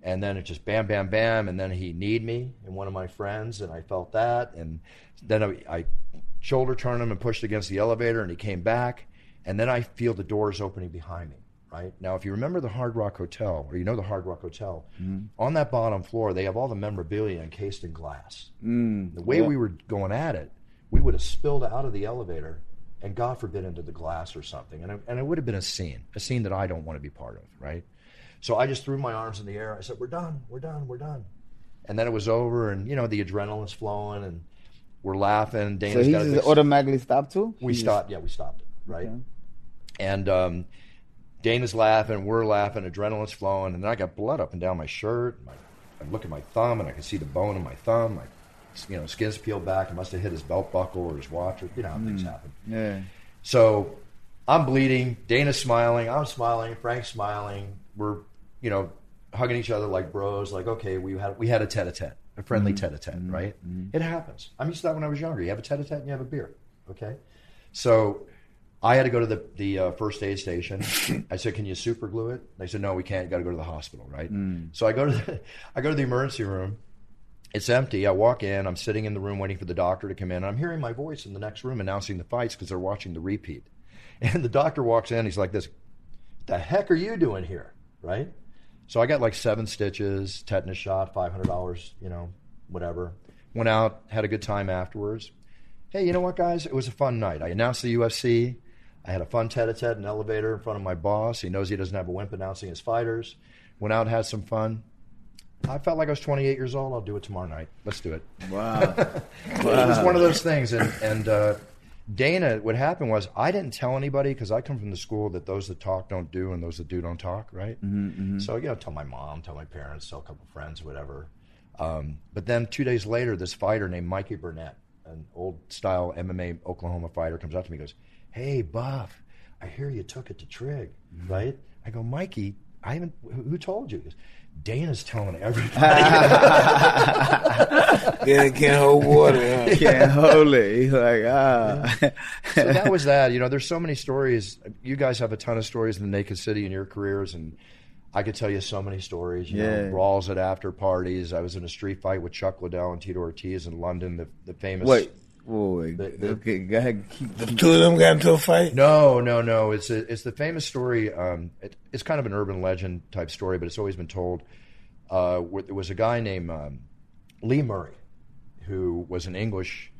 and then it just bam, bam, bam, and then he kneed me and one of my friends, and I felt that, and then I, I shoulder turned him and pushed against the elevator, and he came back, and then I feel the doors opening behind me. Right now, if you remember the Hard Rock Hotel, or you know the Hard Rock Hotel, mm-hmm. on that bottom floor they have all the memorabilia encased in glass. Mm, the way yeah. we were going at it, we would have spilled out of the elevator and God forbid into the glass or something. And and it would have been a scene, a scene that I don't want to be part of, right? So I just threw my arms in the air. I said, We're done, we're done, we're done. And then it was over, and you know, the adrenaline's flowing, and we're laughing. Dana's So he just automatically stopped too. we He just- stopped. Yeah, we stopped it. Right. Okay. And um, Dana's laughing, we're laughing, adrenaline's flowing, and then I got blood up and down my shirt. My, I look at my thumb, and I can see the bone in my thumb. My, you know, skin's peeled back. It must have hit his belt buckle or his watch, or you know how things happen. Yeah. So I'm bleeding. Dana's smiling. I'm smiling. Frank's smiling. We're, you know, hugging each other like bros. Like, okay, we had we had a tete-a-tete, a friendly mm-hmm. tete-a-tete, mm-hmm. right? Mm-hmm. It happens. I'm used to that when I was younger. You have a tete-a-tete and you have a beer, okay? So I had to go to the the uh, first aid station. I said, "Can you super glue it?" They said, "No, we can't. You got to go to the hospital." Right. Mm. So I go to the, I go to the emergency room. It's empty. I walk in. I'm sitting in the room waiting for the doctor to come in. I'm hearing my voice in the next room announcing the fights because they're watching the repeat. And the doctor walks in. He's like, "This, the heck are you doing here?" Right. So I got like seven stitches, tetanus shot, five hundred dollars, you know, whatever. Went out, had a good time afterwards. Hey, you know what, guys? It was a fun night. I announced the UFC. I had a fun tete-a-tete in an elevator in front of my boss. He knows he doesn't have a wimp announcing his fighters. Went out, had some fun. I felt like I was 28 years old. I'll do it tomorrow night. Let's do it. Wow. It was one of those things. And, and uh, Dana, what happened was I didn't tell anybody because I come from the school that those that talk don't do and those that do don't talk, right? Mm-hmm, mm-hmm. So, you know, tell my mom, tell my parents, tell a couple friends, whatever. Um, but then two days later, this fighter named Mikey Burnett, an old style MMA Oklahoma fighter, comes up to me and goes, Hey, Buff, I hear you took it to Trigg, mm-hmm. right? I go, Mikey, I haven't, who who told you? He goes, Dana's telling everybody. Then can't hold water. Huh? Can't hold it. He's like, ah. so that was that. You know, there's so many stories. You guys have a ton of stories in the Naked City in your careers, and I could tell you so many stories. You Yeah. know, brawls at after parties. I was in a street fight with Chuck Liddell and Tito Ortiz in London. The the famous. Wait. Wait. The- the- okay, go ahead. Keep, The two of them got into a fight. No, no, no. It's a, it's the famous story. Um, it, it's kind of an urban legend type story, but it's always been told. Uh, where there was a guy named um, Lee Murray, who was an English.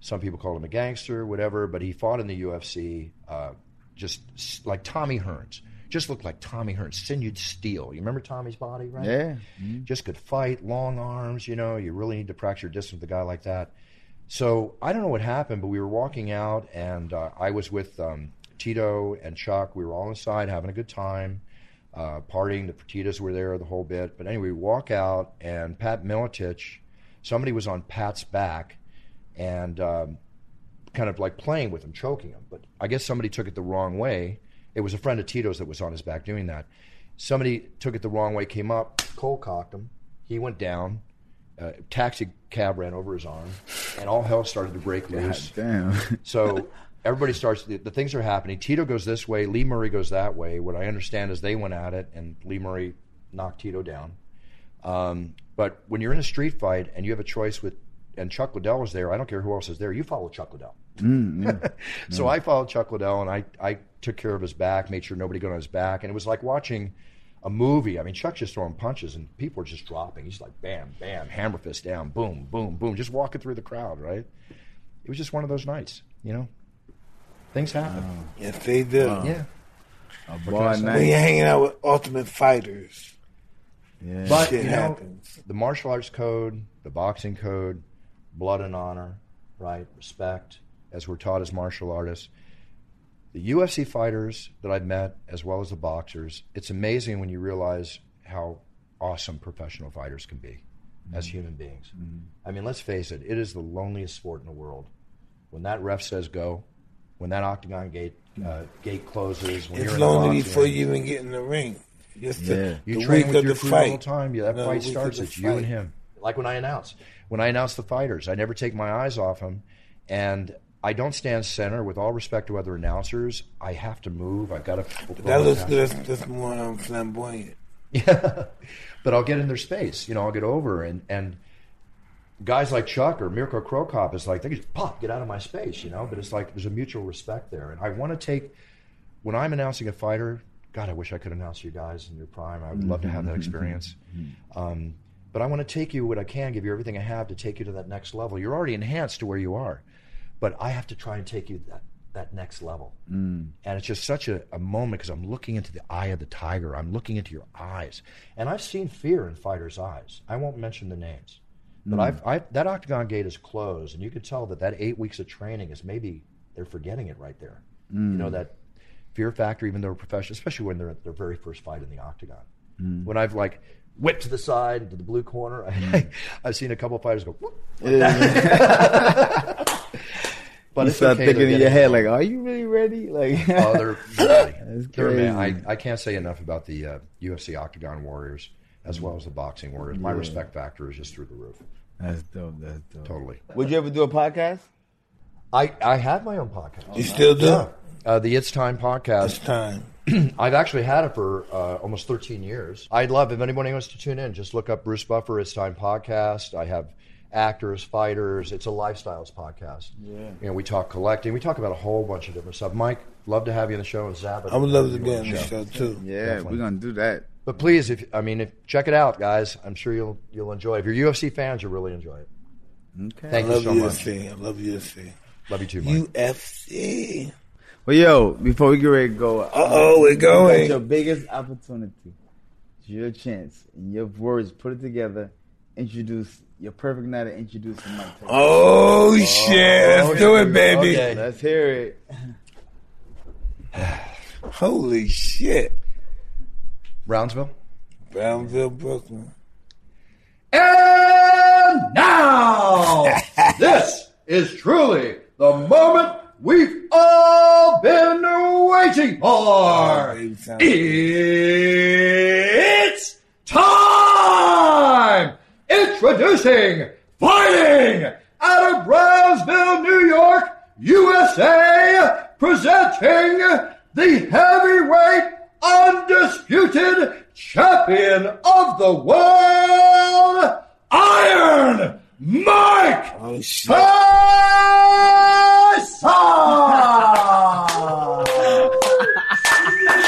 Some people called him a gangster, whatever, but he fought in the UFC, uh, just like Tommy Hearns. Just looked like Tommy Hearns, sinewed steel. You remember Tommy's body, right? yeah. just could fight, long arms. You know, you really need to practice your distance with a guy like that. So I don't know what happened, but we were walking out, and uh, I was with um, Tito and Chuck. We were all inside having a good time, uh, partying. The Fertitas were there, the whole bit. But anyway, we walk out, and Pat Miletich, somebody was on Pat's back, and um, kind of like playing with him, choking him. But I guess somebody took it the wrong way. It was a friend of Tito's that was on his back doing that. Somebody took it the wrong way, came up, cold cocked him. He went down. Uh, taxi cab ran over his arm, and all hell started to break loose. Damn. So everybody starts. The, the things are happening. Tito goes this way. Lee Murray goes that way. What I understand is they went at it, and Lee Murray knocked Tito down. Um, but when you're in a street fight and you have a choice with, and Chuck Liddell was there. I don't care who else is there. You follow Chuck Liddell. so I followed Chuck Liddell, and I I took care of his back, made sure nobody got on his back, and it was like watching a movie. I mean, Chuck's just throwing punches, and people are just dropping. He's like, bam, bam, hammer fist down, boom, boom, boom, just walking through the crowd, right? It was just one of those nights, you know. Things happen. Yes, they do. Yeah. A can I? When you're hanging out with ultimate fighters, Yeah. But shit you know, happens. the martial arts code, the boxing code, blood and honor, right? Respect, as we're taught as martial artists. The UFC fighters that I've met, as well as the boxers, it's amazing when you realize how awesome professional fighters can be as human beings. I mean, let's face it, it is the loneliest sport in the world. When that ref says go, when that octagon gate uh, gate closes, when it's you're in the lonely before you even get in the ring. Just the, you the train with your crew the whole time. Yeah, that No, fight starts. It's you and him. Like when I announce, when I announce the fighters, I never take my eyes off them, and I don't stand center. With all respect to other announcers, I have to move. I've got to. That looks. That's, that's more um, flamboyant. Yeah, but I'll get in their space. You know, I'll get over and and guys like Chuck or Mirko Cro Cop is like they just pop get out of my space. You know, but it's like there's a mutual respect there, and I want to take when I'm announcing a fighter. God, I wish I could announce you guys in your prime. I would love to have that experience. Um, but I want to take you what I can, give you everything I have to take you to that next level. You're already enhanced to where you are, but I have to try and take you that that next level. Mm. And it's just such a, a moment because I'm looking into the eye of the tiger. I'm looking into your eyes, and I've seen fear in fighters' eyes. I won't mention the names, but mm. I've, I've that octagon gate is closed, and you can tell that that eight weeks of training is maybe they're forgetting it right there. You know mm. that fear factor, even though professional, especially when they're at their very first fight in the octagon. Mm. When I've like whipped to the side to the blue corner, I, I've seen a couple of fighters go. "Whoop," like that. But you it's start okay, thinking in your head like, are you really ready? Like, Oh, they're, they're ready. They're man. I. I can't say enough about the uh, UFC Octagon Warriors as well as the boxing Warriors. My Yeah. respect factor is just through the roof. That's dope. That's dope. Totally. Would you ever do a podcast? I, I have my own podcast. You still do? Yeah. Uh, the It's Time podcast. It's time. I've actually had it for uh, almost 13 years. I'd love if anybody wants to tune in, just look up Bruce Buffer. It's Time podcast. I have actors, fighters. It's a lifestyles podcast. Yeah. You know, we talk collecting. We talk about a whole bunch of different stuff. Mike, love to have you on the show. And Zab, I would love to you be on on the the show. show too. Yeah, Definitely. we're gonna do that. But please, if I mean, if, check it out, guys. I'm sure you'll you'll enjoy. it. If you're UFC fans, you'll really enjoy it. Okay. I Thank you love so much. UFC. I love UFC. Love you too, Mike. UFC. Well, yo, before we get ready to go, uh oh, we're going. Your biggest opportunity. Your chance. and your words, put it together. Introduce your perfect night to introduce Mike. Tyson. Oh, oh, shit. Let's oh, do it, baby. Okay. Let's hear it. Holy shit. Brownsville. Brownsville, Brooklyn. And now, this is truly the moment we've all been waiting for. Oh, baby, It's time! Introducing Fighting out of Brownsville, New York, USA, presenting the heavyweight undisputed champion of the world, Iron Mike Oh, shit. Tyson!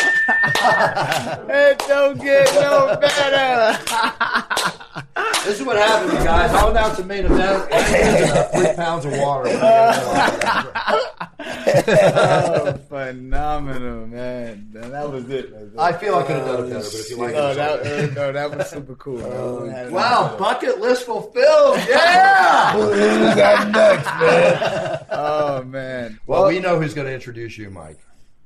It don't get no better. This is what happens, guys. I'll announce the main event. Three pounds of water. oh, phenomenal, man. That was it. That was it. I feel I could have done it better, but if you like no, it, that, uh, no, that was super cool. man. Wow, bucket list fulfilled. Yeah. You got nuts, man. Oh man. well, we know who's going to introduce you, Mike.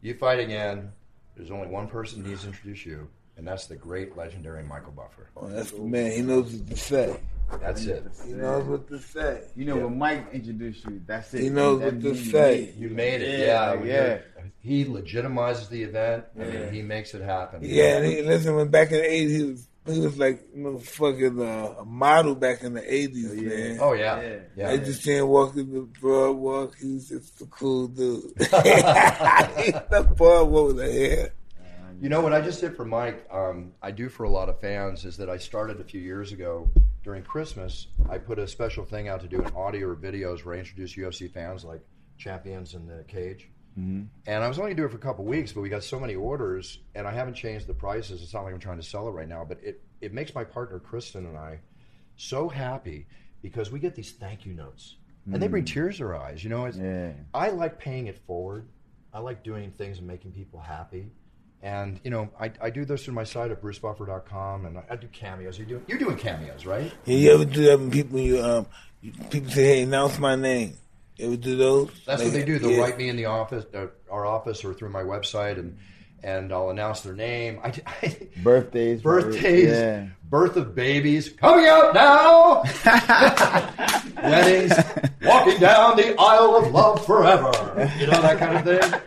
You fight again. There's only one person who needs to introduce you, and that's the great, legendary Michael Buffer. Oh, that's the man. He knows what to say. That's it. He knows what to say. You know when Mike introduced you, that's it. He knows That what to say. You made it. Yeah, Yeah, yeah. He legitimizes the event. I mean, he makes it happen. Yeah, and he, listen, when back in the 80s, he was, he was like you know, fucking uh, a model back in the 80s, man. Oh yeah, Yeah. yeah. I just seen him walking the boardwalk. He was just a cool dude. the boardwalk with the hair. You know what I just did for Mike? Um, I do for a lot of fans is that I started a few years ago during Christmas. I put a special thing out to do an audio or videos where I introduce UFC fans like champions in the cage. And I was only going to do it for a couple weeks, but we got so many orders, and I haven't changed the prices. It's not like I'm trying to sell it right now, but it, it makes my partner Kristen and I so happy because we get these thank you notes, and they bring tears to our eyes. You know, it's, Yeah. I like paying it forward. I like doing things and making people happy. And you know, I, I do this through my site at brucebuffer.com, and I, I do cameos. You do you're doing cameos, right? Yeah, you ever do that when people you um you, people say, "Hey, announce my name"? You ever do those? That's Like, what they do. They'll yeah. write me in the office, uh, our office, or through my website, and and I'll announce their name. I, I Birthdays. birthdays, Yeah. birth of babies, Coming out now, weddings, walking down the aisle of love forever. You know that kind of thing.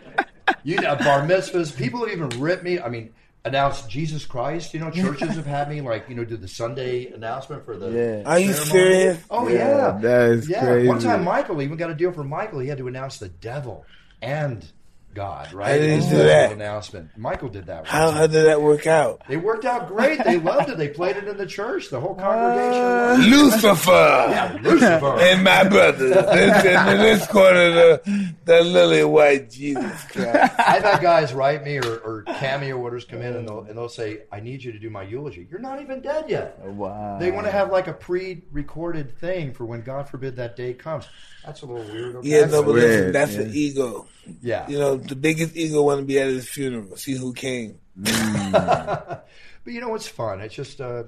You know, bar mitzvahs. People have even ripped me. I mean, announce Jesus Christ. You know, churches have had me like you know do the Sunday announcement for the. Yeah. Are you ceremony. serious? Oh yeah, that is yeah. crazy. One time, Michael even got a deal for Michael. He had to announce the devil and God. Right? How did he do that? Announcement. Michael did that. How how did that work out? They worked out great. They loved it. They played it in the church. The whole congregation. Uh, loved it. Lucifer Yeah, Lucifer. and my brothers. Listen to this corner, the the lily white Jesus Christ. I've had guys write me or, or cameo orders come in and they'll, and they'll say, I need you to do my eulogy. You're not even dead yet. Wow. They want to have like a pre recorded thing for when, God forbid, that day comes. That's a little weird. okay? Yeah, no, but listen, weird, that's yeah. an ego. Yeah. You know, the biggest ego want to be at his funeral. See who came. but you know, it's fun. It's just, uh,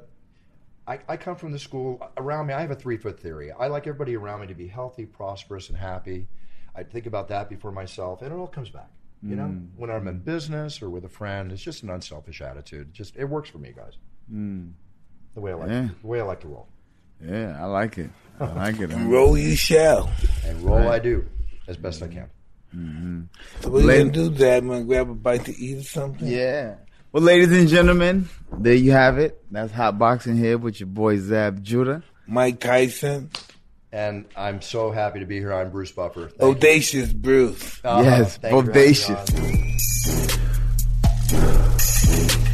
I, I come from the school around me. I have a three foot theory. I like everybody around me to be healthy, prosperous, and happy. I think about that before myself, and it all comes back. You know, when I'm in business or with a friend, it's just an unselfish attitude. It just it works for me, guys. The way I like, Yeah. the way I like to roll, Yeah, I like it. I like it. Roll you shall. and roll I do. as best I can. So what are you gonna do, Dad? I'm gonna grab a bite to eat or something? Yeah. Well, ladies and gentlemen, there you have it. That's Hotboxin' here with your boy Zab Judah. Mike Tyson, And I'm so happy to be here. I'm Bruce Buffer. Thank you. Audacious Bruce. Uh, yes, thank you for having me bodacious. on.